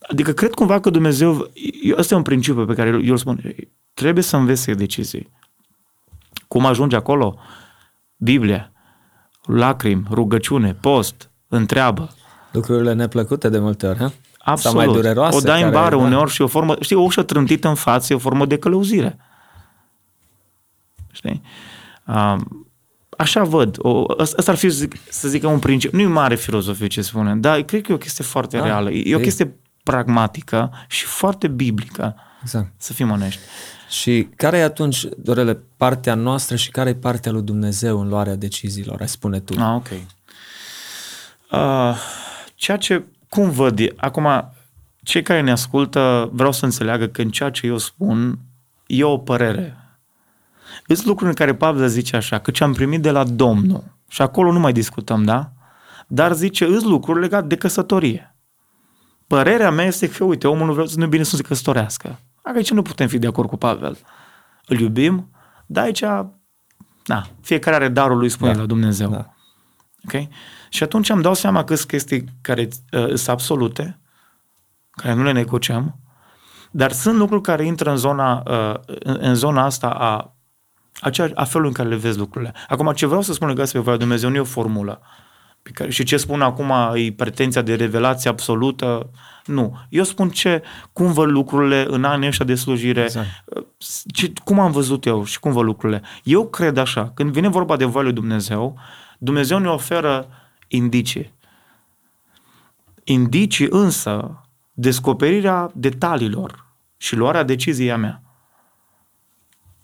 Adică cred cumva că Dumnezeu, ăsta e un principiu pe care eu îl spun, trebuie să înveți decizii. Cum ajungi acolo? Biblia lacrimi, rugăciune, post, întreabă. Lucrurile neplăcute de multe ori, ha? Absolut. Sau mai dureroase. O dai în bară da. uneori și o formă, știi, o ușă trântită în față e o formă de călăuzire. Știi? Um, așa văd. O, asta ar fi, să zic, un principiu. Nu e mare filozofie ce spune, dar cred că e o chestie foarte da, reală. E, e o chestie pragmatică și foarte biblică. Exact. Să fim onești. Și care e atunci, Dorele, partea noastră și care e partea lui Dumnezeu în luarea deciziilor? Ai spune tu. Ah, ok. Uh, ceea ce, cum văd, acum, cei care ne ascultă vreau să înțeleagă că în ceea ce eu spun e o părere. Sunt lucruri în care Pavel zice așa, că ce am primit de la Domnul, și acolo nu mai discutăm, da? Dar zice, îs lucruri legate de căsătorie. Părerea mea este că, uite, omul nu vrea să nu bine să se căsătorească. Aici nu putem fi de acord cu Pavel. Îl iubim, dar aici, na, fiecare are darul lui, spune da. la Dumnezeu. Da. Ok? Și atunci îmi dau seama că sunt chestii care uh, sunt absolute, care nu le negociăm, dar sunt lucruri care intră în zona, uh, în, în zona asta a, a, cea, a felului în care le vezi lucrurile. Acum, ce vreau să spun legat pe voia Dumnezeu nu e o formulă. Pe care, și ce spun acum e pretenția de revelație absolută, nu. Eu spun ce, cum văd lucrurile în anii ăștia de slujire, exact. ce, cum am văzut eu și cum văd lucrurile. Eu cred așa, când vine vorba de voia lui Dumnezeu, Dumnezeu ne oferă indicii. Indicii însă, descoperirea detaliilor și luarea deciziei a mea.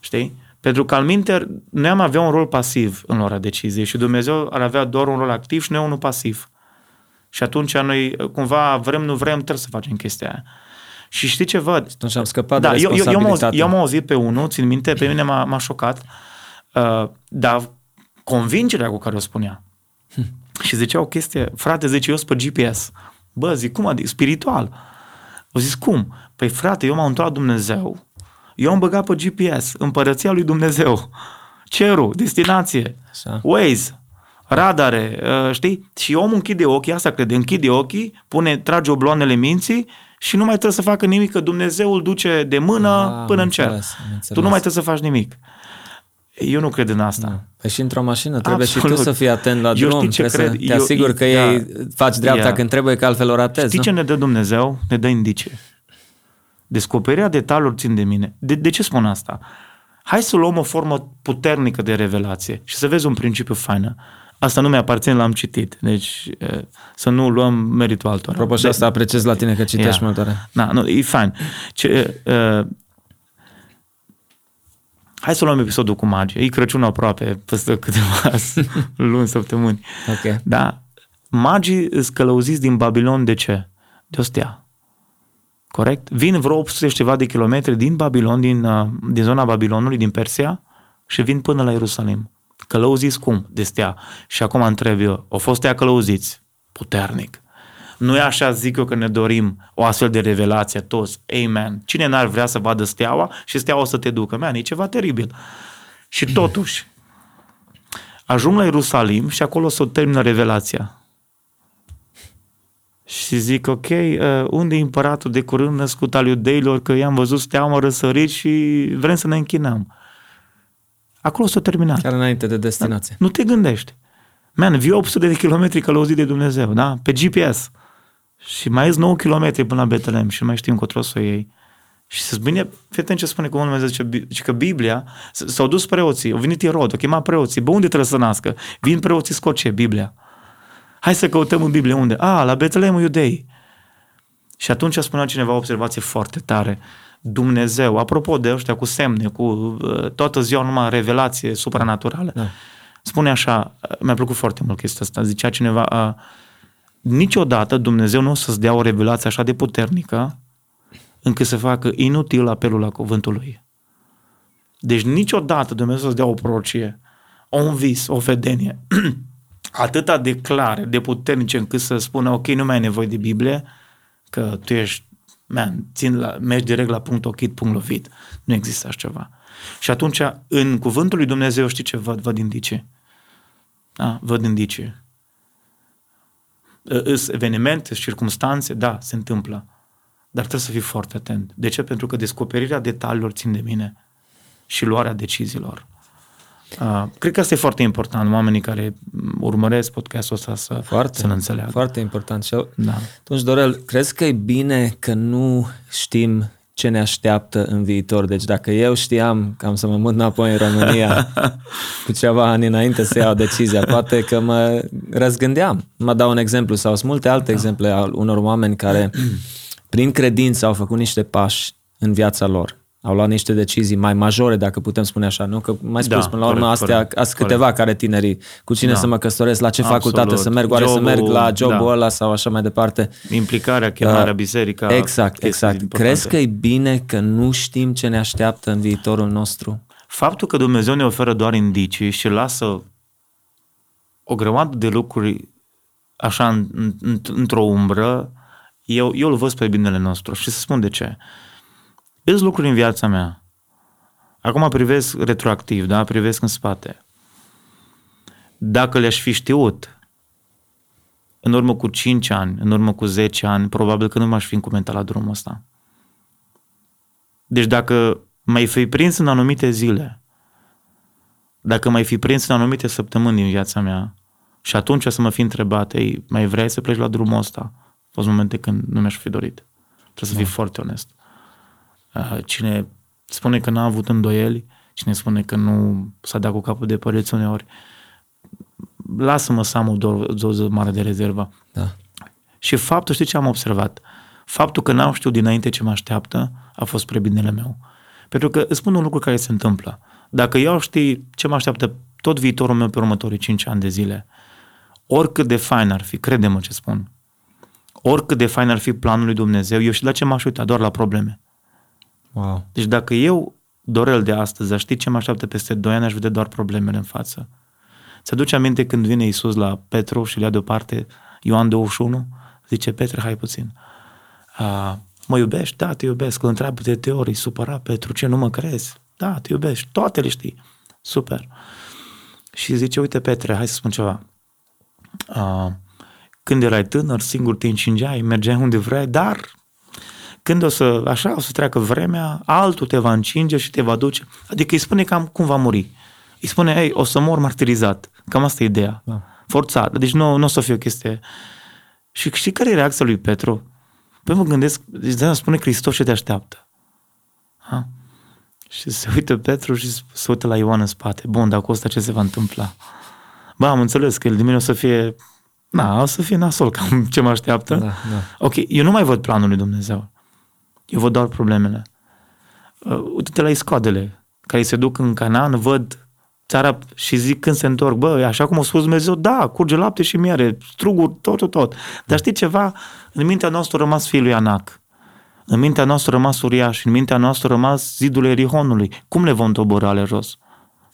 Știi? Pentru că, al minter, noi am avea un rol pasiv în luarea deciziei și Dumnezeu ar avea doar un rol activ și noi unul pasiv. Și atunci noi, cumva, vrem, nu vrem, trebuie să facem chestia aia. Și știi ce văd? Atunci am scăpat da, de eu, eu, eu, am auzit, eu am auzit pe unul, țin minte, pe mine m-a, m-a șocat, uh, dar convingerea cu care o spunea. Hm. Și zicea o chestie, frate, zice, eu sunt pe GPS. Bă, zic, cum adică? Spiritual. O zis, cum? Păi frate, eu m-am întrebat Dumnezeu, eu am băgat pe GPS, împărăția lui Dumnezeu, cerul, destinație, Așa. Waze, radare, uh, știi? Și omul închide ochii, asta crede, închide ochii, pune, trage obloanele minții și nu mai trebuie să facă nimic, că Dumnezeu îl duce de mână Ah, până am în cer. înțeles, am înțeles. Tu nu mai trebuie să faci nimic. Eu nu cred în asta. Păi și într-o mașină trebuie și Absolut. tu să fii atent la Eu drum, știi ce trebuie cred? să te Eu- asiguri că da. ei faci dreapta Ia. când trebuie, că altfel o ratezi, Știi nu? ce ne dă Dumnezeu? Ne dă indicii. Descoperirea detaliilor țin de mine. De, de ce spun asta? Hai să luăm o formă puternică de revelație și să vezi un principiu fain. Asta nu mi-aparține, l-am citit. Deci e, să nu luăm meritul altora. Apropo, și De- asta apreciez la tine că citești Ia. mult tare. Na, nu, e fain. Ce, uh, hai să luăm episodul cu magie. E Crăciun aproape, peste câteva luni, săptămâni. Ok. Da? Magii îs călăuziți din Babilon de ce? De o stea. Corect? Vin vreo 800 și ceva de kilometri din Babilon, din, uh, din zona Babilonului, din Persia și vin până la Ierusalim. Călăuziți cum? De stea. Și acum întreb eu, au fost stea călăuziți? Puternic. Nu e așa, zic eu, că ne dorim o astfel de revelație toți. Amen. Cine n-ar vrea să vadă steaua și steaua o să te ducă? Man, e ceva teribil. Și totuși, ajung la Ierusalim și acolo să termină revelația. Și zic, ok, uh, unde e împăratul de curând născut al iudeilor, că i-am văzut steaua răsărit și vrem să ne închinăm. Acolo s-a terminat. Chiar înainte de destinație. Nu te gândești. Man, vii 800 de kilometri călăuzit de Dumnezeu, da? Pe GPS. Și mai ies 9 km până la Betlehem și nu mai știm încotro să o iei. Și să bine, fii atent ce spune că Dumnezeu zice, Bi- zice că Biblia, s- s-au dus preoții, au venit Irod, au chemat preoții, bă, unde trebuie să nască? Vin preoții, scot ce? Biblia. Hai să căutăm în Biblie, unde? A, la Betlehem iudei. Și atunci spunea cineva o observație foarte tare. Dumnezeu, apropo de ăștia cu semne, cu uh, toată ziua numai revelație supranaturală, Da. spune așa, uh, mi-a plăcut foarte mult chestia asta, zicea cineva, uh, niciodată Dumnezeu nu o să-ți dea o revelație așa de puternică încât să facă inutil apelul la cuvântul lui. Deci niciodată Dumnezeu să-ți dea o prorocie, un vis, o vedenie, atâta de clare, de puternice încât să spună, ok, nu mai ai nevoie de Biblie, că tu ești, man, țin la, mergi direct la punct ochit, punct lovit. Nu există așa ceva. Și atunci, în cuvântul lui Dumnezeu, știi ce văd? Văd indicii. Da? Văd indicii. Îs evenimente, circumstanțe, da, se întâmplă. Dar trebuie să fii foarte atent. De ce? Pentru că descoperirea detaliilor țin de mine și luarea deciziilor. Uh, cred că asta e foarte important, oamenii care urmăresc podcastul ăsta să, Foarte, să-l înțeleagă. foarte important. Și Da. atunci, Dorel, crezi că e bine că nu știm ce ne așteaptă în viitor? Deci dacă eu știam că am să mă mut înapoi în România cu ceva ani înainte să iau decizia, poate că mă răzgândeam. Mă dau un exemplu sau sunt multe alte da. exemple al unor oameni care prin credință au făcut niște pași în viața lor. Au luat niște decizii mai majore, dacă putem spune așa, nu? Că mai spus, Da, până la urmă, corect, astea, corect, astea câteva care tinerii, cu cine Da. să mă căsătoresc, la ce Absolut. facultate să merg, oare să Jobul, merg la jobul da. ăla sau așa mai departe. Implicarea, chemarea, biserica. Exact, chestii exact. importante. Crezi că e bine că nu știm ce ne așteaptă în viitorul nostru? Faptul că Dumnezeu ne oferă doar indicii și lasă o grămadă de lucruri așa în, în, într-o umbră, eu, eu îl văd pe binele nostru și să spun de ce. Îs lucruri în viața mea. Acum privesc retroactiv, da? Privesc în spate. Dacă le-aș fi știut în urmă cu 5 ani, în urmă cu 10 ani, probabil că nu m-aș fi încumentat la drumul ăsta. Deci dacă mai fi prins în anumite zile, dacă mai fi prins în anumite săptămâni din viața mea și atunci să mă fi întrebat, ei, mai vrei să pleci la drumul ăsta? Au fost momente când nu mi-aș fi dorit. Trebuie să fii foarte onest. Uh, Cine spune că n-a avut îndoieli, cine spune că nu s-a dat cu capul de păreți uneori, lasă-mă să am o do- doză mare de rezervă. Da. Și faptul, știi ce am observat? Faptul că n-am știut dinainte ce mă așteaptă a fost spre binele meu. Pentru că îți spun un lucru care se întâmplă. Dacă eu știi ce mă așteaptă tot viitorul meu pe următorii 5 ani de zile, oricât de fain ar fi, crede-mă ce spun, oricât de fain ar fi planul lui Dumnezeu, eu și la ce m-aș uita? Doar la probleme. Wow. Deci dacă eu, Dorel de astăzi, aș ști ce mă așteaptă peste 2 ani, aș vedea doar problemele în față. Ți-aduce aminte când vine Iisus la Petru și le ia deoparte Ioan 21? Zice, Petre, hai puțin. A, mă iubești? Da, te iubesc. Îl întreabă de teorii, supăra Petru, ce, nu mă crezi? Da, te iubești. Toate le știi. Super. Și zice, uite, Petre, hai să spun ceva. Uh, când erai tânăr, singur te încingeai, mergeai unde vrei, dar când o să, așa, o să treacă vremea, altul te va încinge și te va duce. Adică îi spune cam cum va muri. Îi spune, ei, o să mor martirizat. Cam asta e ideea. Da. Forțat. Deci nu, nu o să fie o chestie. Și știi care e reacția lui Petru? Păi mă gândesc, deci de spune Hristos ce te așteaptă. Ha? Și se uită Petru și se uită la Ioan în spate. Bun, dar cu asta ce se va întâmpla? Ba, am înțeles că el de mine o să fie, na, o să fie nasol cam ce mă așteaptă. Da, da. Ok, eu nu mai văd planul lui Dumnezeu. Eu văd doar problemele. Uh, uite-te la iscoadele care se duc în Canaan, văd țara și zic când se întorc, bă, așa cum a spus Dumnezeu, da, curge lapte și miere, struguri, tot, tot, tot. Dar știi ceva? În mintea noastră a rămas fiul lui Anac. În mintea noastră a rămas uriaș, în mintea noastră a rămas zidul Erihonului. Cum le vom dobora ale jos?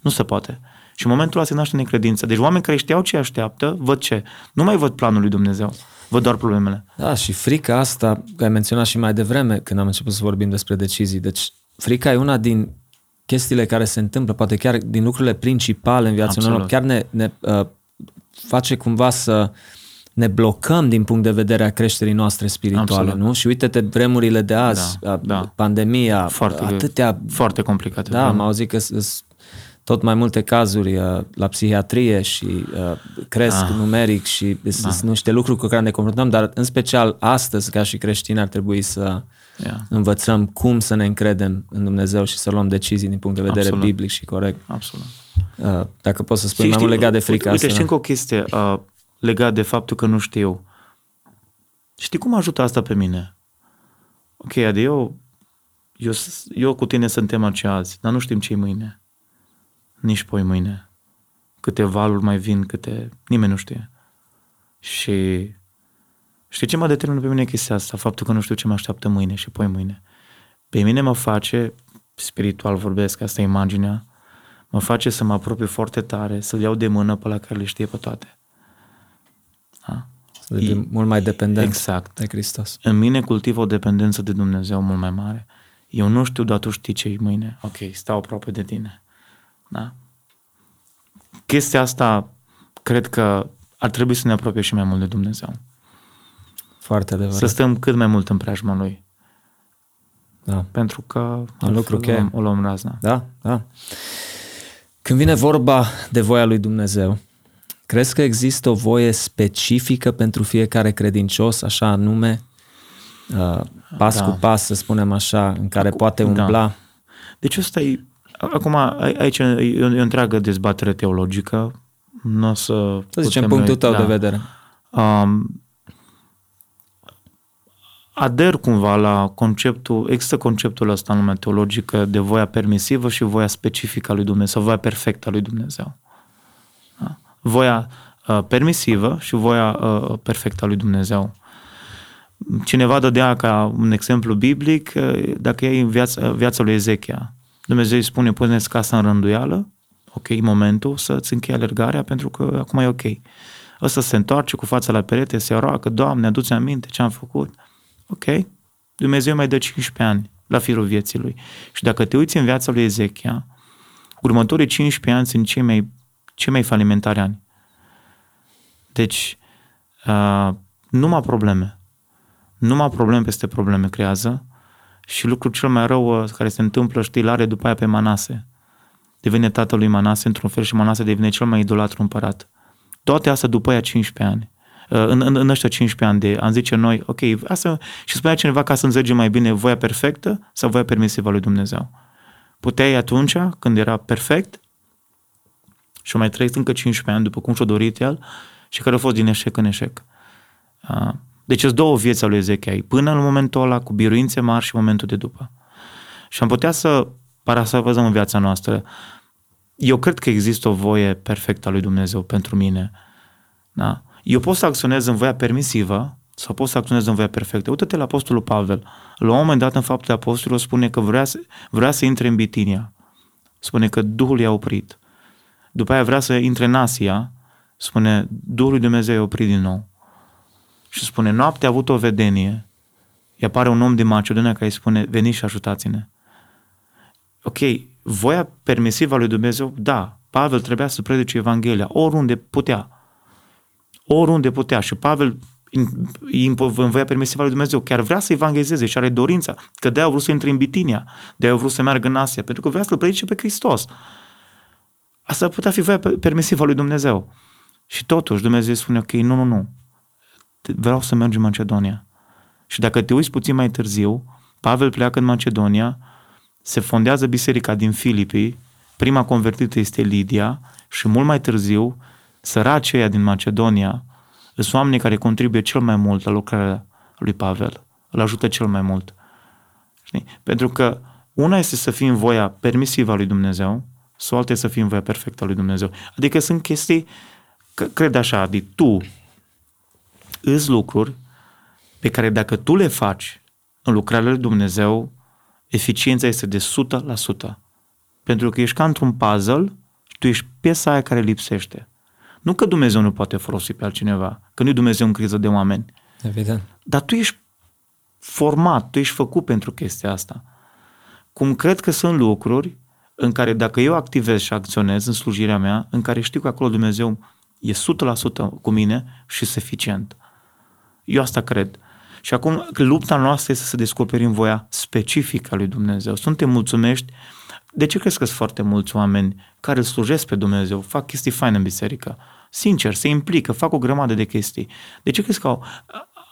Nu se poate. Și în momentul ăsta se naște necredință. Deci oameni care știau ce așteaptă, văd ce? Nu mai văd planul lui Dumnezeu. Văd doar problemele. Da, și frica asta, care ai menționat și mai devreme, când am început să vorbim despre decizii. Deci frica e una din chestiile care se întâmplă, poate chiar din lucrurile principale în viața noastră, chiar ne, ne uh, face cumva să ne blocăm din punct de vedere a creșterii noastre spirituale, Absolut. nu? Și uite-te vremurile de azi, da, da. pandemia, foarte, atâtea... Foarte complicate. Da, am auzit că sunt tot mai multe cazuri uh, la psihiatrie și uh, cresc ah, numeric și da. sunt niște lucruri cu care ne confruntăm, dar în special astăzi, ca și creștini, ar trebui să yeah. învățăm cum să ne încredem în Dumnezeu și să luăm decizii din punct de vedere Absolut. biblic și corect. Absolut. Uh, dacă poți să spui mai mult legat de frica uite, asta. Uite, știi încă o chestie uh, legat de faptul că nu știu. Știi cum ajută asta pe mine? Ok, adică eu, eu, eu cu tine suntem aici azi, dar nu știm ce mâine. Nici poi mâine. Câte valuri mai vin, câte... Nimeni nu știe. Și Știi ce mă determină pe mine chestia asta? Faptul că nu știu ce mă așteaptă mâine și poi mâine. Pe mine mă face, spiritual vorbesc, asta e imaginea, mă face să mă apropiu foarte tare, să-l iau de mână pe la care le știe pe toate. Da? Să e, mult mai dependent exact. de Hristos. În mine cultivă o dependență de Dumnezeu mult mai mare. Eu nu știu, dar tu știi ce e mâine. Ok, stau aproape de tine. Da? Chestia asta cred că ar trebui să ne apropie și mai mult de Dumnezeu. Foarte adevărat. Să stăm cât mai mult în preajma lui. Da. Pentru că un lucru cheie. O luăm razna. Da, da. Când vine vorba de voia lui Dumnezeu, crezi că există o voie specifică pentru fiecare credincios, așa anume, uh, pas da. cu pas, să spunem așa, în care Acum, poate da. umbla? Da. Deci ăsta e, acum aici e o, e o întreagă dezbatere teologică, nu o să... Să zicem punctul tău da. de vedere. Um, ader cumva la conceptul, există conceptul ăsta în lumea teologică de voia permisivă și voia specifică a lui Dumnezeu, voia perfectă a lui Dumnezeu. Da? Voia uh, permisivă și voia uh, perfectă a lui Dumnezeu. Cineva dădea ca un exemplu biblic, uh, dacă iei viața, viața lui Ezechia, Dumnezeu îi spune, puneți casa în rânduială, ok, momentul să-ți încheie alergarea pentru că acum e ok. Ăsta se întoarce cu fața la perete, se roagă, Doamne, aduți aminte ce am făcut. Ok, Dumnezeu mai dă 15 ani la firul vieții lui. Și dacă te uiți în viața lui Ezechia, următorii 15 ani sunt cei mai, cei mai falimentari ani. Deci, uh, numai probleme. Numai probleme peste probleme creează și lucrul cel mai rău uh, care se întâmplă, știi, l are după aia pe Manase. Devine tatăl lui Manase într-un fel și Manase devine cel mai idolatru împărat. Toate astea după aia 15 ani. Uh, în, în, în ăștia 15 ani de an zice noi, ok, asta, și spunea cineva ca să înțelegem mai bine voia perfectă sau voia permisivă lui Dumnezeu. Puteai atunci, când era perfect, și mai trăit încă 15 ani după cum și-a dorit el și care a fost din eșec în eșec. Uh, deci sunt două vieți ale lui Ezechiel, până în momentul ăla, cu biruințe mari și momentul de după. Și am putea să parasavăzăm în viața noastră. Eu cred că există o voie perfectă a lui Dumnezeu pentru mine. Da? Eu pot să acționez în voia permisivă sau pot să acționez în voia perfectă. Uite-te la Apostolul Pavel. La un moment dat în faptul Apostolului spune că vrea să, vrea să intre în Bitinia. Spune că Duhul i-a oprit. După aia vrea să intre în Asia. Spune, Duhul lui Dumnezeu i-a oprit din nou. Și spune, noapte a avut o vedenie. Îi apare un om din Macedonia care îi spune, veniți și ajutați-ne. Ok, voia permisivă a lui Dumnezeu, da, Pavel trebuia să predice Evanghelia, oriunde putea oriunde putea. Și Pavel îi învoia permisiva lui Dumnezeu, chiar vrea să evangelizeze și are dorința, că de-aia a vrut să intre în Bitinia, de-aia a vrut să meargă în Asia, pentru că vrea să-L predice pe Hristos. Asta ar putea fi voia permisivă lui Dumnezeu. Și totuși Dumnezeu spune, ok, nu, nu, nu, vreau să mergem în Macedonia. Și dacă te uiți puțin mai târziu, Pavel pleacă în Macedonia, se fondează biserica din Filipii, prima convertită este Lidia și mult mai târziu, săracii din Macedonia sunt oamenii care contribuie cel mai mult la lucrarea lui Pavel. Îl ajută cel mai mult. Știi? Pentru că una este să fii în voia permisivă a lui Dumnezeu, sau alta este să fii în voia perfectă a lui Dumnezeu. Adică sunt chestii, că, cred așa, adică tu îți lucruri pe care dacă tu le faci în lucrarea lui Dumnezeu, eficiența este de 100%. Pentru că ești ca într-un puzzle și tu ești piesa aia care lipsește. Nu că Dumnezeu nu poate folosi pe altcineva, că nu e Dumnezeu în criză de oameni. Evident. Dar tu ești format, tu ești făcut pentru chestia asta. Cum cred că sunt lucruri în care dacă eu activez și acționez în slujirea mea, în care știu că acolo Dumnezeu e 100% cu mine și sunt eficient. Eu asta cred. Și acum lupta noastră este să descoperim voia specifică a lui Dumnezeu. Suntem mulțumești. De ce crezi că sunt foarte mulți oameni care îl slujesc pe Dumnezeu, fac chestii faine în biserică? Sincer, se implică, fac o grămadă de chestii. De ce crezi că au,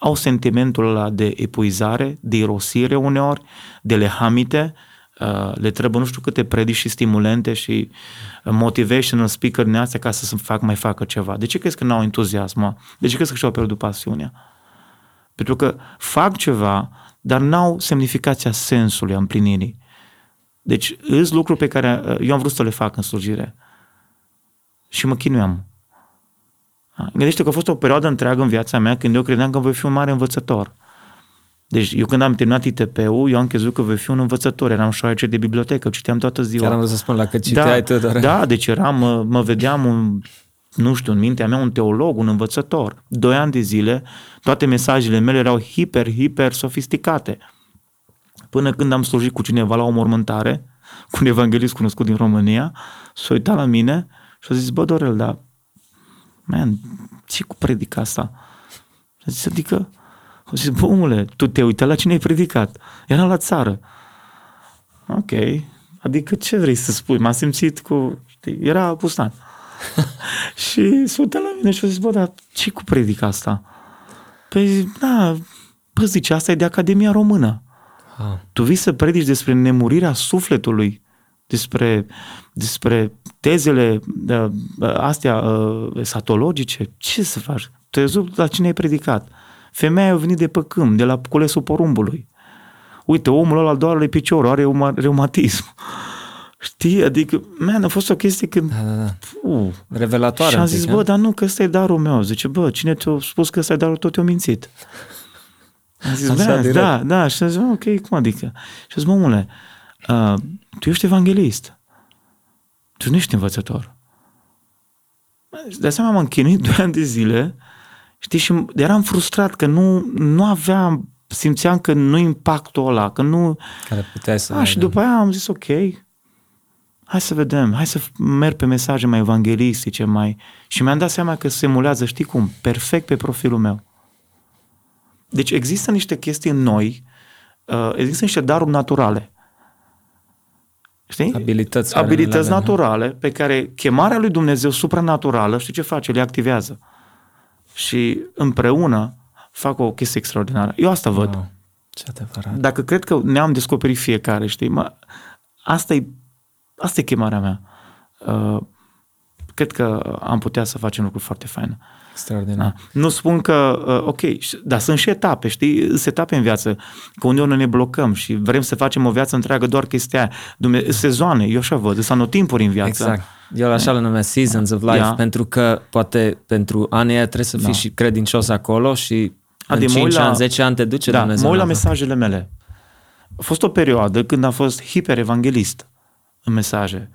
au sentimentul ăla de epuizare, de irosire uneori, de lehamite, uh, le trebuie nu știu câte predici și stimulente și motivational speaker din astea ca să fac, mai facă ceva. De ce crezi că n-au entuziasm? De ce crezi că și-au pierdut pasiunea? Pentru că fac ceva, dar n-au semnificația sensului, a împlinirii. Deci, îs lucruri pe care uh, eu am vrut să le fac în slujire. Și mă chinuiam. Gândește că a fost o perioadă întreagă în viața mea când eu credeam că voi fi un mare învățător. Deci eu când am terminat ITP-ul, eu am crezut că voi fi un învățător, eram șoarece de bibliotecă, citeam toată ziua. Chiar am vrut să spun la că citeai da, doar. Da, deci eram, mă, mă vedeam un, nu știu, în mintea mea un teolog, un învățător. Doi ani de zile, toate mesajele mele erau hiper, hiper sofisticate. Până când am slujit cu cineva la o mormântare, cu un evanghelist cunoscut din România, s-a uitat la mine și a zis, bă, Dorel, dar, man, ce cu predica asta? A zis, adică, a zis, bă, omule, tu te uita la cine ai predicat? Era la țară. Ok, adică ce vrei să spui? M-am simțit cu, știi, era pustan. și s-a uitat la mine și a zis, bă, dar ce cu predica asta? Păi, da, bă, zice, asta e de Academia Română. Ah. Tu vii să predici despre nemurirea sufletului, despre, despre tezele uh, astea uh, esatologice. Ce să faci? Tu ai văzut la cine ai predicat? Femeia a venit de pe câmp, de la culesul porumbului. Uite, omul ăla al doarele piciorul, are reumatism. Știi? Adică, man, a fost o chestie când... Da, da, da. Uh, Revelatoare. Și am zis, bă, dar nu, că ăsta e darul meu. Zice, bă, cine ți-a spus că ăsta e darul, tot te-a mințit. Am zis, Așa, da, da, da. Și am zis, ok, cum adică? Și am zis, mă, omule, uh, tu ești evanghelist. Tu nu ești învățător. De asemenea, m-am chinuit doi ani de zile, știi, și eram frustrat că nu, nu aveam, simțeam că nu impactul ăla, că nu... Care puteai să... A, și după aia am zis, ok, hai să vedem, hai să merg pe mesaje mai evanghelistice, mai... Și mi-am dat seama că se emulează, știi cum, perfect pe profilul meu. Deci există niște chestii în noi, uh, există niște daruri naturale. Știi? Abilități, Abilități naturale pe care chemarea lui Dumnezeu supranaturală, știi ce face? Le activează. Și împreună fac o chestie extraordinară. Eu asta văd. Wow. Ce adevărat. Dacă cred că ne-am descoperit fiecare, știi, mă, asta e Asta e chemarea mea. Uh, cred că am putea să facem lucruri foarte faine. Extraordinar. Da. Nu spun că, uh, ok, dar sunt și etape, știi? Sunt etape în viață, că uneori ne blocăm și vrem să facem o viață întreagă doar chestia aia. sezoane, eu așa văd, sunt anotimpuri în viață. Exact. Eu așa le numesc seasons of life, yeah. pentru că poate pentru anii aia trebuie să fii da. și credincios acolo și în Adi, 5 la, ani, 10 ani te duce da, Dumnezeu. Mă uit la mesajele mele. A fost o perioadă când am fost hiper-evanghelist în mesaje.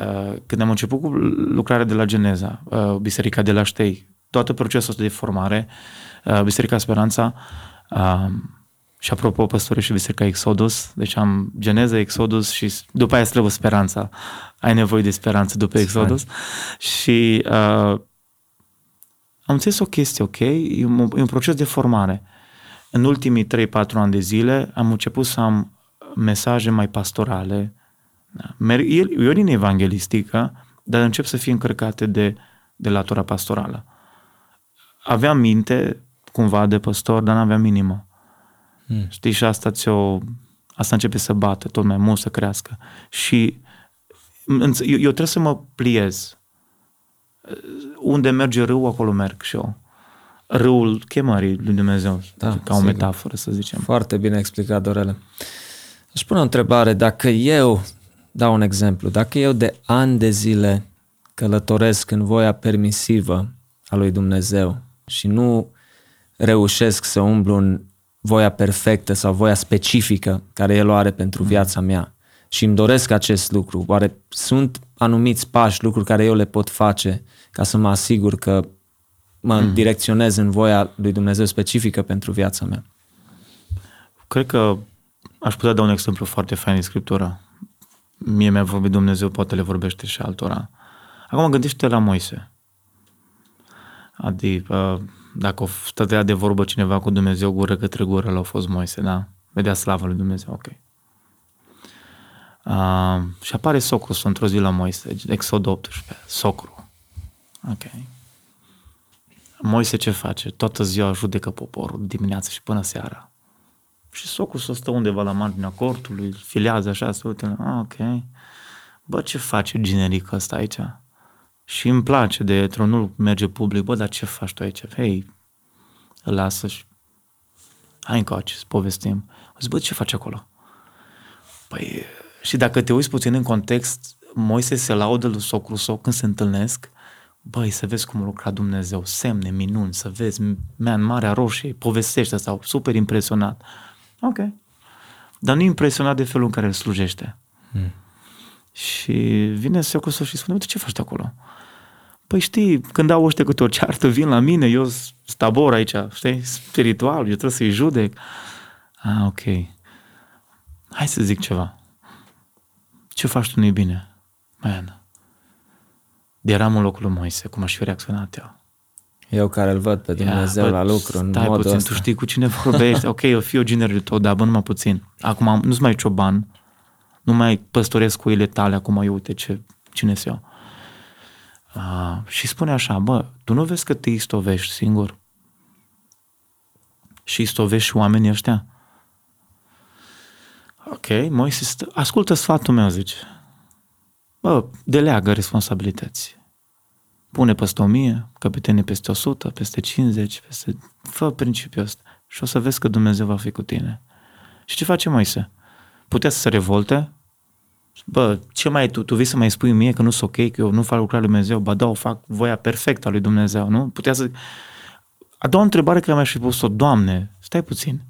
Uh, când am început cu lucrarea de la Geneza, uh, Biserica de la Ștei, toată procesul ăsta de formare, uh, Biserica Speranța, și apropo, păstore și Biserica Exodus, deci am Geneza, Exodus și după aia trebuie speranța. Ai nevoie de speranță după Exodus. Și uh, am înțeles o chestie, ok, e un, e un proces de formare. În ultimii 3-4 ani de zile am început să am mesaje mai pastorale. Da. Eu din evanghelistică, dar încep să fie încărcate de, de latura pastorală. Aveam minte, cumva, de păstor, dar n-aveam inimă. Hmm. Știi, și asta ți-o... Asta începe să bată tot mai mult, să crească. Și eu, eu trebuie să mă pliez. Unde merge râul, acolo merg și eu. Râul chemării lui Dumnezeu, da, ca o sigur. metaforă, să zicem. Foarte bine explicat, Dorele. Aș pune o întrebare. Dacă eu, dau un exemplu, dacă eu de ani de zile călătoresc în voia permisivă a lui Dumnezeu și nu reușesc să umblu în voia perfectă sau voia specifică care El o are pentru viața mea și îmi doresc acest lucru, oare sunt anumiți pași, lucruri care eu le pot face ca să mă asigur că mă mm. direcționez în voia lui Dumnezeu specifică pentru viața mea? Cred că aș putea da un exemplu foarte fain din Scriptură. Mie mi-a vorbit Dumnezeu, poate le vorbește și altora. Acum gândește la Moise. Adică dacă stătea de vorbă cineva cu Dumnezeu gură către gură, l-a fost Moise, da? Vedea slavă lui Dumnezeu, ok. Uh, și apare socru într-o zi la Moise, Exod 18, socru. Ok. Moise ce face? Toată ziua judecă poporul, dimineața și până seara. Și socru să stă undeva la marginea cortului, filează așa, să uite, ah, ok. Bă, ce face generic ăsta aici? Și îmi place de tronul merge public, bă, dar ce faci tu aici? Hei, lasă și hai încoace să povestim. Zic, bă, ce faci acolo? Păi, și dacă te uiți puțin în context, Moise se laudă lui socru său când se întâlnesc, băi, să vezi cum lucra Dumnezeu, semne, minuni, să vezi, man, Marea Roșie, povestește sau super impresionat. Ok. Dar nu impresionat de felul în care îl slujește. Hmm. Și vine socru său și spune, uite, ce faci acolo? Păi știi, când au ăștia câte o ceartă, vin la mine, eu stabor aici, știi, spiritual, eu trebuie să-i judec. Ah, ok. Hai să zic ceva. Ce faci tu nu bine? Man, de eram în locul lui Moise, cum aș fi reacționat eu. Eu care îl văd pe Dumnezeu yeah, la lucru în modul puțin, ăsta. tu știi cu cine vorbești. ok, eu fiu ginerul tău, dar bă, numai puțin. Acum nu-s mai cioban, nu mai păstoresc cu ele tale, acum uite ce, cine sunt eu. Uh, și spune așa, bă, tu nu vezi că te istovești singur? Și istovești și oamenii ăștia? Ok, Moise, stă, ascultă sfatul meu, zice. Bă, deleagă responsabilități. Pune peste 1000, căpetenie peste 100, peste 50, peste... Fă principiul ăsta și o să vezi că Dumnezeu va fi cu tine. Și ce face Moise? Putea să se revolte? Bă, ce mai tu? Tu vei să mai spui mie că nu sunt ok, că eu nu fac lucrarea lui Dumnezeu? Ba da, o fac voia perfectă a lui Dumnezeu, nu? Putea să... A doua întrebare care mi-aș fi pus-o, Doamne, stai puțin,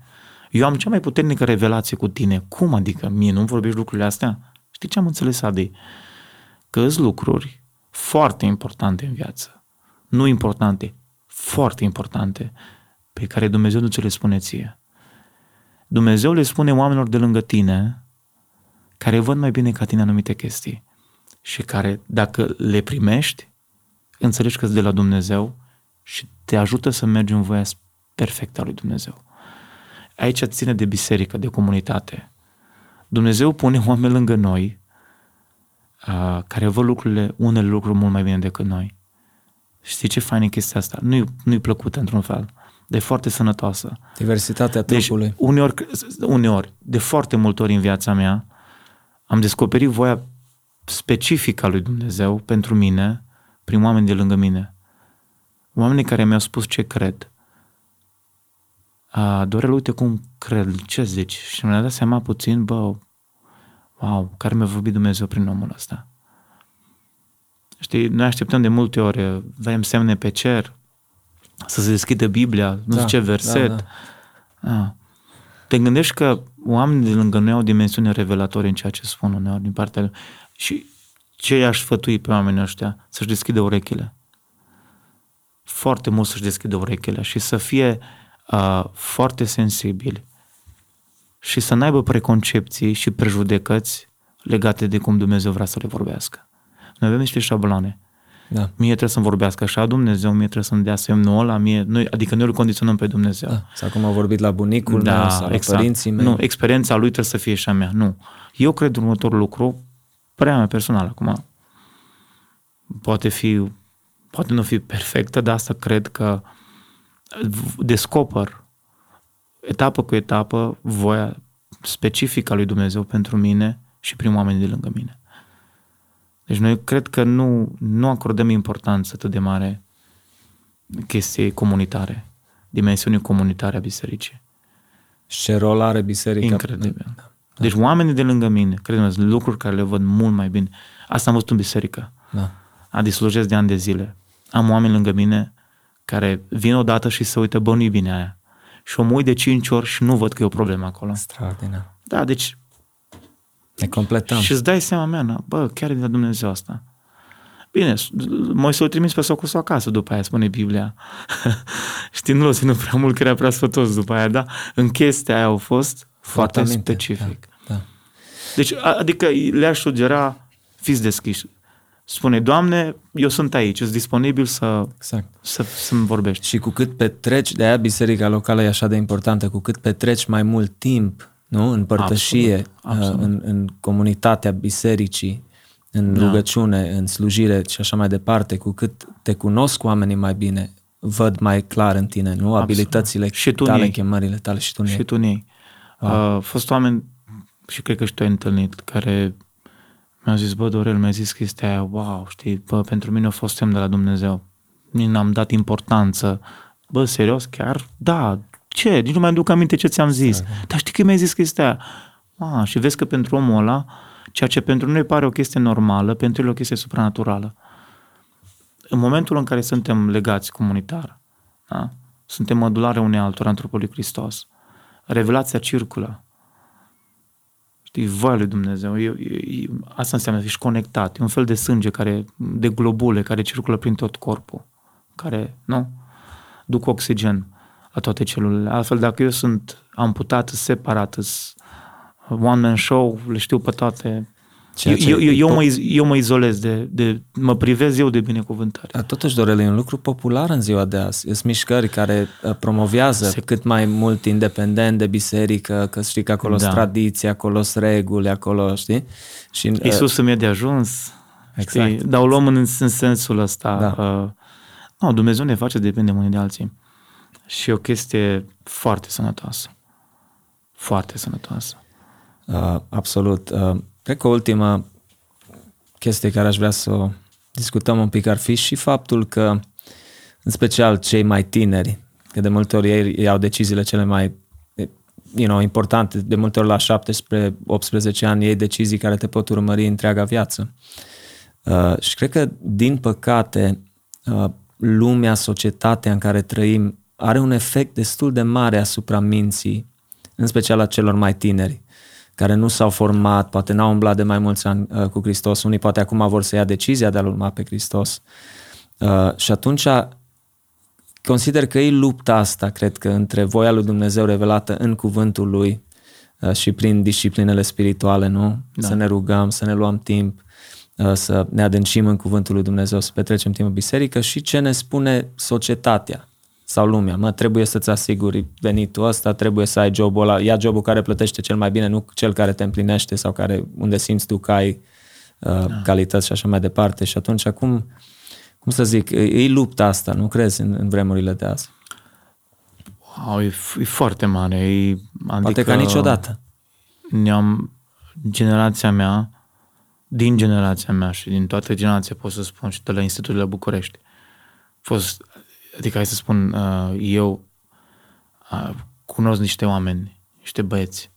eu am cea mai puternică revelație cu tine. Cum adică mie nu vorbești lucrurile astea? Știi ce am înțeles, Adi? Că sunt lucruri foarte importante în viață. Nu importante, foarte importante, pe care Dumnezeu nu ți le spune ție. Dumnezeu le spune oamenilor de lângă tine, care văd mai bine ca tine anumite chestii și care, dacă le primești, înțelegi că de la Dumnezeu și te ajută să mergi în voia perfectă a lui Dumnezeu. Aici ține de biserică, de comunitate. Dumnezeu pune oameni lângă noi uh, care văd lucrurile, unele lucruri mult mai bine decât noi. Știi ce fain e chestia asta? Nu-i, nu-i plăcută într-un fel, dar e foarte sănătoasă. Diversitatea deci, trupului. Deci, uneori, uneori, de foarte multe ori în viața mea, am descoperit voia specifică a lui Dumnezeu pentru mine, prin oameni de lângă mine. Oamenii care mi-au spus ce cred, a, Dorel, uite cum cred, ce zici? Și mi-a dat seama puțin, bă, wow, care mi-a vorbit Dumnezeu prin omul ăsta. Știi, noi așteptăm de multe ori, vedem semne pe cer, să se deschidă Biblia, nu da, știu ce verset. Da, da. A. Te gândești că oamenii de lângă noi au dimensiune revelatorie în ceea ce spun uneori din partea lui. Și ce i-aș sfătui pe oamenii ăștia? Să-și deschidă urechile. Foarte mult să-și deschidă urechile și să fie uh, uh, foarte sensibili și să n-aibă preconcepții și prejudecăți legate de cum Dumnezeu vrea să le vorbească. Noi avem niște șabloane. Da. Mie trebuie să-mi vorbească așa Dumnezeu, mie trebuie să-mi dea semnul ăla, mie, noi, adică noi îl condiționăm pe Dumnezeu. Da. Sau cum au vorbit la bunicul meu sau la părinții mei. Nu, experiența lui trebuie să fie și a mea. Nu. Eu cred următorul lucru, prea mea personal acum. Poate fi, poate nu fi perfectă, dar asta cred că descoper etapă cu etapă voia specifică a lui Dumnezeu pentru mine și prin oamenii de lângă mine. Deci noi cred că nu, nu acordăm importanță atât de mare chestiei comunitare, dimensiunii comunitare a bisericii. Și ce rol are biserica? Incredibil. Da. Deci oamenii de lângă mine, credem, sunt lucruri care le văd mult mai bine. Asta am văzut în biserică. Da. A dislujesc de ani de zile. Am oameni lângă mine care vin odată și se uită, bă, nu bine aia. Și o mui de cinci ori și nu văd că e o problemă acolo. Extraordinar. Da, deci... Ne completăm. Și îți dai seama, mea, bă, chiar e de la Dumnezeu asta. Bine, Moise o trimis pe socul său acasă după aia, spune Biblia. Știi, nu l-o ținut prea mult, că era prea sfătos după aia, da? În chestia aia au fost foarte aminte, specific. Da, da. Deci, adică le-aș sugera, fiți deschiși. Spune, Doamne, eu sunt aici, sunt disponibil să, exact. să, să-mi vorbești. Și cu cât petreci, de aia biserica locală e așa de importantă, cu cât petreci mai mult timp nu? în părtășie, absolut, absolut. În, în comunitatea bisericii, în da. rugăciune, în slujire și așa mai departe, cu cât te cunosc oamenii mai bine, văd mai clar în tine, nu? Absolut. Abilitățile și tu tale, chemările tale și tu Și tu nei. Wow. Au uh, fost oameni, și cred că și tu ai întâlnit, care mi-au zis, bă, Dorel, mi-a zis chestia aia, wow, știi, bă, pentru mine a fost semn de la Dumnezeu. Nici n-am dat importanță. Bă, serios, chiar? Da, ce? Nici nu mai aduc aminte ce ți-am zis. Da, da. Dar știi că mi-ai zis chestia aia? Ah, și vezi că pentru omul ăla, ceea ce pentru noi pare o chestie normală, pentru el o chestie supranaturală. În momentul în care suntem legați comunitar, da? suntem mădulare unei altora într lui Hristos, revelația circulă. Știi, voia lui Dumnezeu. E, e, e, asta înseamnă să ești conectat. E un fel de sânge care, de globule care circulă prin tot corpul, care, nu, duc oxigen la toate celulele. Altfel, dacă eu sunt amputat, separat, one-man show, le știu pe toate, Ceea eu, eu, eu, mă, eu mă izolez, de, de, mă privez eu de binecuvântare. Dar totuși, Dorel, e un lucru popular în ziua de azi. Sunt mișcări care uh, promovează Se... cât mai mult independent de biserică, că știi că acolo da. tradiție, acolo sunt reguli, acolo, știi? Și, uh, Iisus îmi e de ajuns, exact. știi? Dar o luăm în, în sensul ăsta. Da. Uh, nu, Dumnezeu ne face depinde unii de alții. Și e o chestie foarte sănătoasă. Foarte sănătoasă. Uh, absolut. Uh, Cred că ultima chestie care aș vrea să o discutăm un pic ar fi și faptul că, în special cei mai tineri, că de multe ori ei iau deciziile cele mai you know, importante, de multe ori la 17-18 ani ei decizii care te pot urmări întreaga viață. Uh, și cred că, din păcate, uh, lumea, societatea în care trăim are un efect destul de mare asupra minții, în special a celor mai tineri care nu s-au format, poate n-au umblat de mai mulți ani uh, cu Hristos, unii poate acum vor să ia decizia de a-L urma pe Hristos. Uh, și atunci consider că e lupta asta, cred că, între voia lui Dumnezeu revelată în cuvântul Lui uh, și prin disciplinele spirituale, nu? Da. Să ne rugăm, să ne luăm timp, uh, să ne adâncim în cuvântul lui Dumnezeu, să petrecem timp în biserică și ce ne spune societatea sau lumea, mă, trebuie să-ți asiguri venitul ăsta, trebuie să ai jobul ăla, ia jobul care plătește cel mai bine, nu cel care te împlinește sau care, unde simți tu că ai uh, da. calități și așa mai departe. Și atunci, cum, cum să zic, e, e lupta asta, nu crezi, în, în vremurile de azi? Wow, e, e foarte mare. E, adică Poate ca niciodată. Ne-am, generația mea, din generația mea și din toată generația, pot să spun, și de la Institutul de la București, fost adică hai să spun, uh, eu uh, cunosc niște oameni, niște băieți,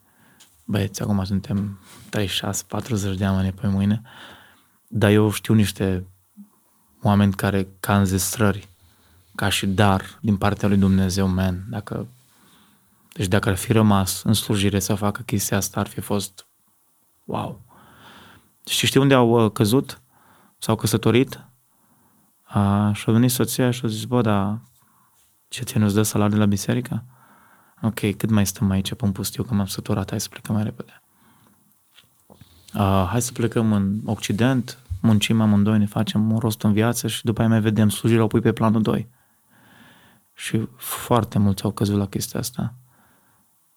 băieți, acum suntem 36-40 de ani pe mâine, dar eu știu niște oameni care, ca înzestrări, ca și dar din partea lui Dumnezeu, man, dacă deci dacă ar fi rămas în slujire să facă chestia asta, ar fi fost wow. Și știi unde au uh, căzut? S-au căsătorit? A, și a venit soția și a zis, bă, dar ce ți nu-ți dă salariul la biserică? Ok, cât mai stăm aici pe un pustiu, că m-am săturat, hai să plecăm mai repede. A, hai să plecăm în Occident, muncim amândoi, ne facem un rost în viață și după aia mai vedem, slujirea o pui pe planul 2. Și foarte mulți au căzut la chestia asta.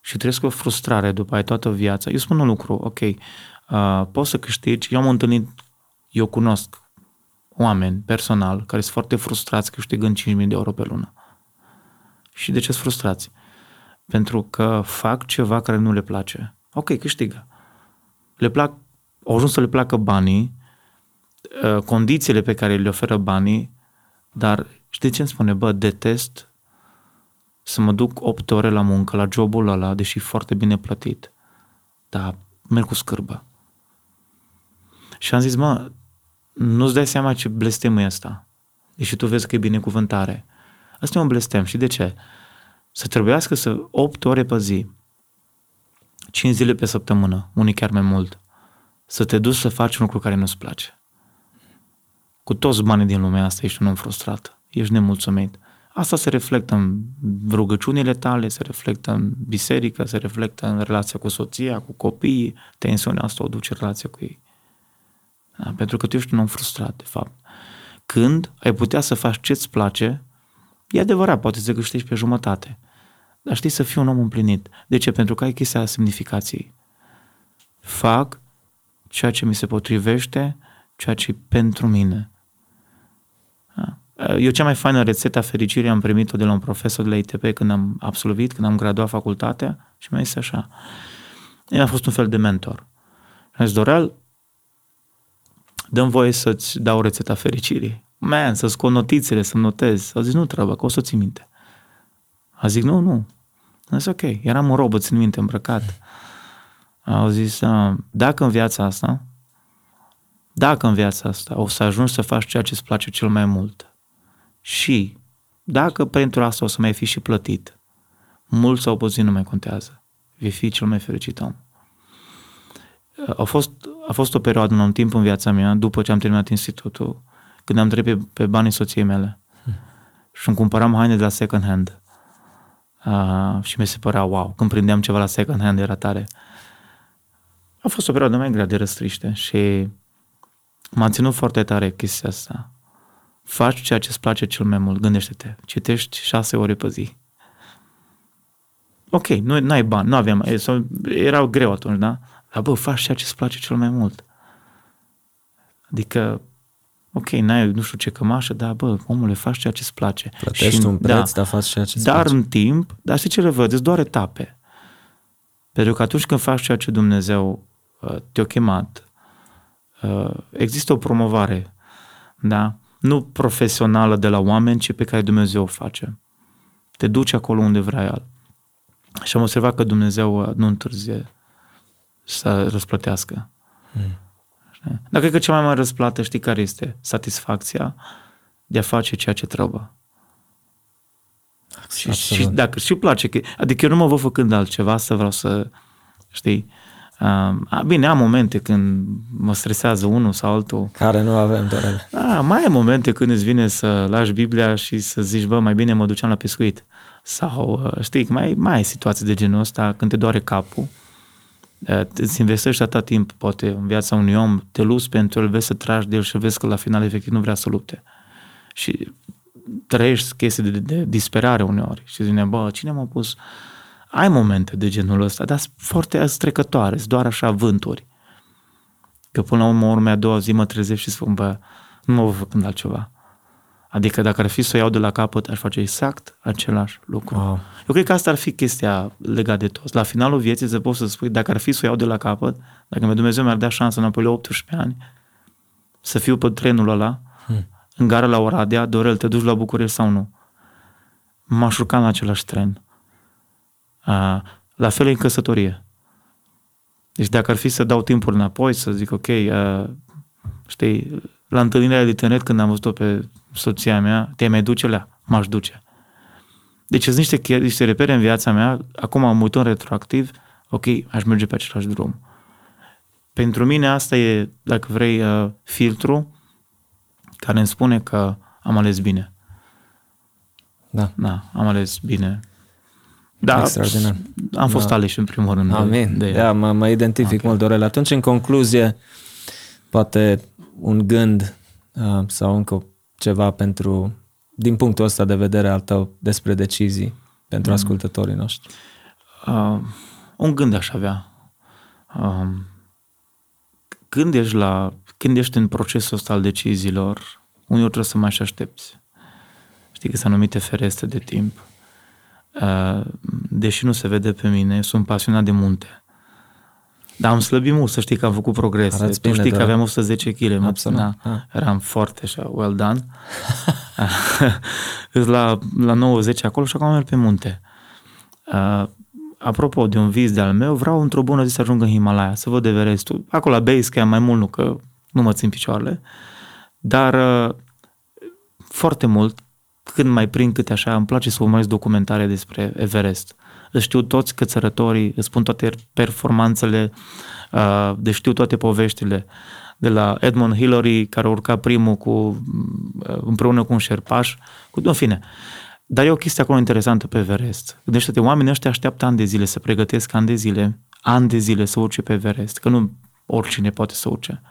Și trăiesc o frustrare după aia toată viața. Eu spun un lucru, ok, uh, poți să câștigi, eu am întâlnit, eu cunosc oameni personal care sunt foarte frustrați câștigând 5.000 de euro pe lună. Și de ce sunt frustrați? Pentru că fac ceva care nu le place. Ok, câștigă. Le plac, au ajuns să le placă banii, uh, condițiile pe care le oferă banii, dar știi ce îmi spune? Bă, detest să mă duc 8 ore la muncă, la jobul ăla, deși foarte bine plătit. Dar merg cu scârbă. Și am zis, mă, nu-ți dai seama ce blestem e ăsta. Deși tu vezi că e binecuvântare. Asta e un blestem. Și de ce? Să trebuiască să 8 ore pe zi, 5 zile pe săptămână, unii chiar mai mult, să te duci să faci un lucru care nu-ți place. Cu toți banii din lumea asta ești un om frustrat, ești nemulțumit. Asta se reflectă în rugăciunile tale, se reflectă în biserică, se reflectă în relația cu soția, cu copiii, tensiunea asta o duce relația cu ei. Da? Pentru că tu ești un om frustrat, de fapt. Când ai putea să faci ce-ți place, e adevărat, poate să câștigi pe jumătate. Dar știi să fii un om împlinit. De ce? Pentru că ai chestia semnificației. Fac ceea ce mi se potrivește, ceea ce pentru mine. Da? Eu cea mai faină rețetă a fericirii am primit-o de la un profesor de la ITP când am absolvit, când am graduat facultatea și mi-a zis așa. El a fost un fel de mentor. A zis, Dorel, dăm voie să-ți dau rețeta fericirii. Man, să scot notițele, să notez. A zis, nu trebuie, că o să ți minte. A zis, nu, nu. A zis, ok. Eram un robot, țin minte, îmbrăcat. A zis, dacă în viața asta, dacă în viața asta o să ajungi să faci ceea ce îți place cel mai mult și dacă pentru asta o să mai fi și plătit, mult sau puțin nu mai contează. Vei fi cel mai fericit om. A fost, a fost o perioadă, un timp în viața mea, după ce am terminat institutul, când am trecut pe, pe banii soției mele și îmi cumpăram haine de la second hand. Uh, și mi se părea wow, când prindeam ceva la second hand era tare. A fost o perioadă mai grea de răstriște și m-a ținut foarte tare chestia asta. Faci ceea ce îți place cel mai mult, gândește-te, citești șase ore pe zi. Ok, nu ai bani, nu aveam, erau greu atunci, da? Dar bă, faci ceea ce îți place cel mai mult. Adică ok, n-ai nu știu ce cămașă, dar bă, omule, faci ceea ce îți place. Plătești și, un preț, da, dar faci ceea ce îți Dar place. în timp, dar știi ce le văd? Îți doar etape. Pentru că atunci când faci ceea ce Dumnezeu uh, te-a chemat, uh, există o promovare, da? Nu profesională de la oameni, ci pe care Dumnezeu o face. Te duci acolo unde vrea El. Și am observat că Dumnezeu uh, nu întârzie să răsplătească. Hmm. Dar cred că cea mai mare răsplată, știi care este? Satisfacția de a face ceea ce trebuie. Și, și dacă și place, că, adică eu nu mă văd făcând altceva, să vreau să, știi, uh, bine, am momente când mă stresează unul sau altul. Care nu avem, Dorel. Da, mai ai momente când îți vine să lași Biblia și să zici, bă, mai bine mă duceam la pescuit. Sau, uh, știi, mai, mai ai situații de genul ăsta când te doare capul îți investești atâta timp, poate, în viața unui om, te luți pentru el, vezi să tragi de el și vezi că la final efectiv nu vrea să lupte. Și trăiești chestii de, de disperare uneori și zici, bă, cine m-a pus? Ai momente de genul ăsta, dar sunt foarte strecătoare, sunt doar așa vânturi. Că până la urmă, urmea a doua zi mă trezesc și spun, bă, nu mă văd făcând altceva. Adică dacă ar fi să o iau de la capăt, aș face exact același lucru. Wow. Eu cred că asta ar fi chestia legată de toți. La finalul vieții să poți să spui, dacă ar fi să o iau de la capăt, dacă Dumnezeu mi-ar da șansa înapoi la 18 ani, să fiu pe trenul ăla, hmm. în gara la Oradea, Dorel, te duci la București sau nu? M-aș urca în același tren. Uh, la fel e în căsătorie. Deci dacă ar fi să dau timpul înapoi, să zic, ok, uh, știi, la întâlnirea de internet când am văzut-o pe soția mea, te mai duce la, m-aș duce. Deci sunt niște, niște repere în viața mea, acum am uitat retroactiv, ok, aș merge pe același drum. Pentru mine asta e, dacă vrei, uh, filtru care îmi spune că am ales bine. Da. Da, am ales bine. Da, Extraordinar. am fost da. ales în primul rând. Amin. De, de da, mă, mă identific okay. mult, Dorel. Atunci, în concluzie, poate un gând uh, sau încă ceva pentru, din punctul ăsta de vedere al tău, despre decizii pentru mm. ascultătorii noștri? Uh, un gând aș avea. Uh, când ești, la, când ești în procesul ăsta al deciziilor, uneori trebuie să mai și aștepți. Știi că sunt anumite fereste de timp. Uh, deși nu se vede pe mine, sunt pasionat de munte. Dar am slăbit mult, să știi că am făcut progrese. Arăți tu bine, știi da. că aveam 110 kg. Absolut. Da, ah. Eram foarte așa, well done. la, la 90 acolo și acum merg pe munte. Uh, apropo de un vis de-al meu, vreau într-o bună zi să ajung în Himalaya, să văd Everestul. Acolo la base camp mai mult nu, că nu mă țin picioarele. Dar uh, foarte mult, când mai prind câte așa, îmi place să urmăresc documentare despre Everest. Îți știu toți cățărătorii, îți spun toate performanțele, uh, de știu toate poveștile. De la Edmund Hillary, care urca primul cu, uh, împreună cu un șerpaș, cu, în fine. Dar e o chestie acolo interesantă pe Everest. Gândește-te, oamenii ăștia așteaptă ani de zile, să pregătesc ani de zile, ani de zile să urce pe Everest, că nu oricine poate să urce,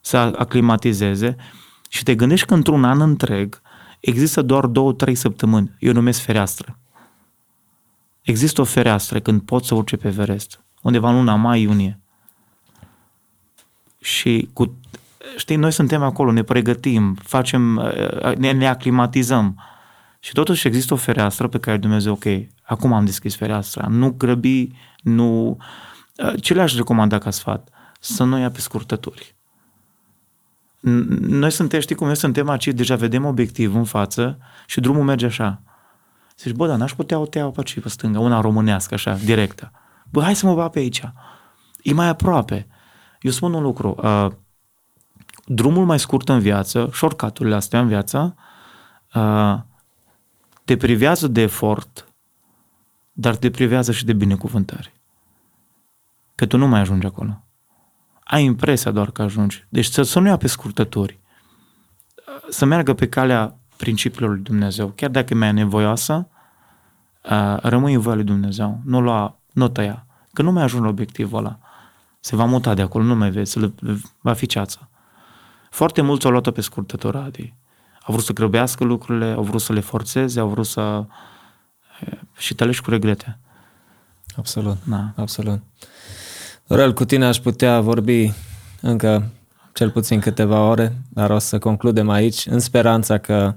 să aclimatizeze și te gândești că într-un an întreg există doar două, trei săptămâni. Eu numesc fereastră. Există o fereastră când poți să urce pe Everest, undeva în luna mai-iunie. Și cu, știi, noi suntem acolo, ne pregătim, facem, ne, ne aclimatizăm. Și totuși există o fereastră pe care Dumnezeu, ok, acum am deschis fereastra, nu grăbi, nu... Ce le-aș recomanda ca sfat? Să nu ia pe scurtături. Noi suntem, știi cum noi suntem aici, deja vedem obiectivul în față și drumul merge așa. Zici, bă, dar n-aș putea o tea pe pe stânga, una românească, așa, directă. Bă, hai să mă bag pe aici. E mai aproape. Eu spun un lucru. Uh, drumul mai scurt în viață, shortcut-urile astea în viață, uh, te privează de efort, dar te privează și de binecuvântări. Că tu nu mai ajungi acolo. Ai impresia doar că ajungi. Deci să, să nu ia pe scurtături. Să meargă pe calea principiilor lui Dumnezeu. Chiar dacă e mai nevoioasă, rămâi în voia lui Dumnezeu. Nu lua, nu tăia. Că nu mai ajung la obiectivul ăla. Se va muta de acolo, nu mai vezi, va fi ceața. Foarte mulți au luat-o pe scurtătură, Adi. Au vrut să grăbească lucrurile, au vrut să le forțeze, au vrut să... și te cu regrete. Absolut, da. absolut. Dorel, cu tine aș putea vorbi încă cel puțin câteva ore, dar o să concludem aici, în speranța că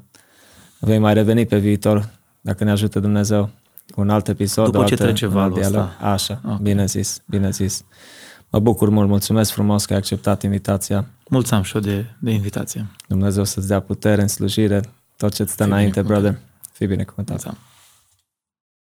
vei mai reveni pe viitor, dacă ne ajută Dumnezeu, cu un alt episod. După ce trece valul ăsta. Așa, okay. bine zis, bine zis. Mă bucur mult, mulțumesc frumos că ai acceptat invitația. Mulțumim și eu de, de invitație. Dumnezeu să-ți dea putere în slujire, tot ce-ți stă înainte, brother. Fii binecuvântat. Mulțumim.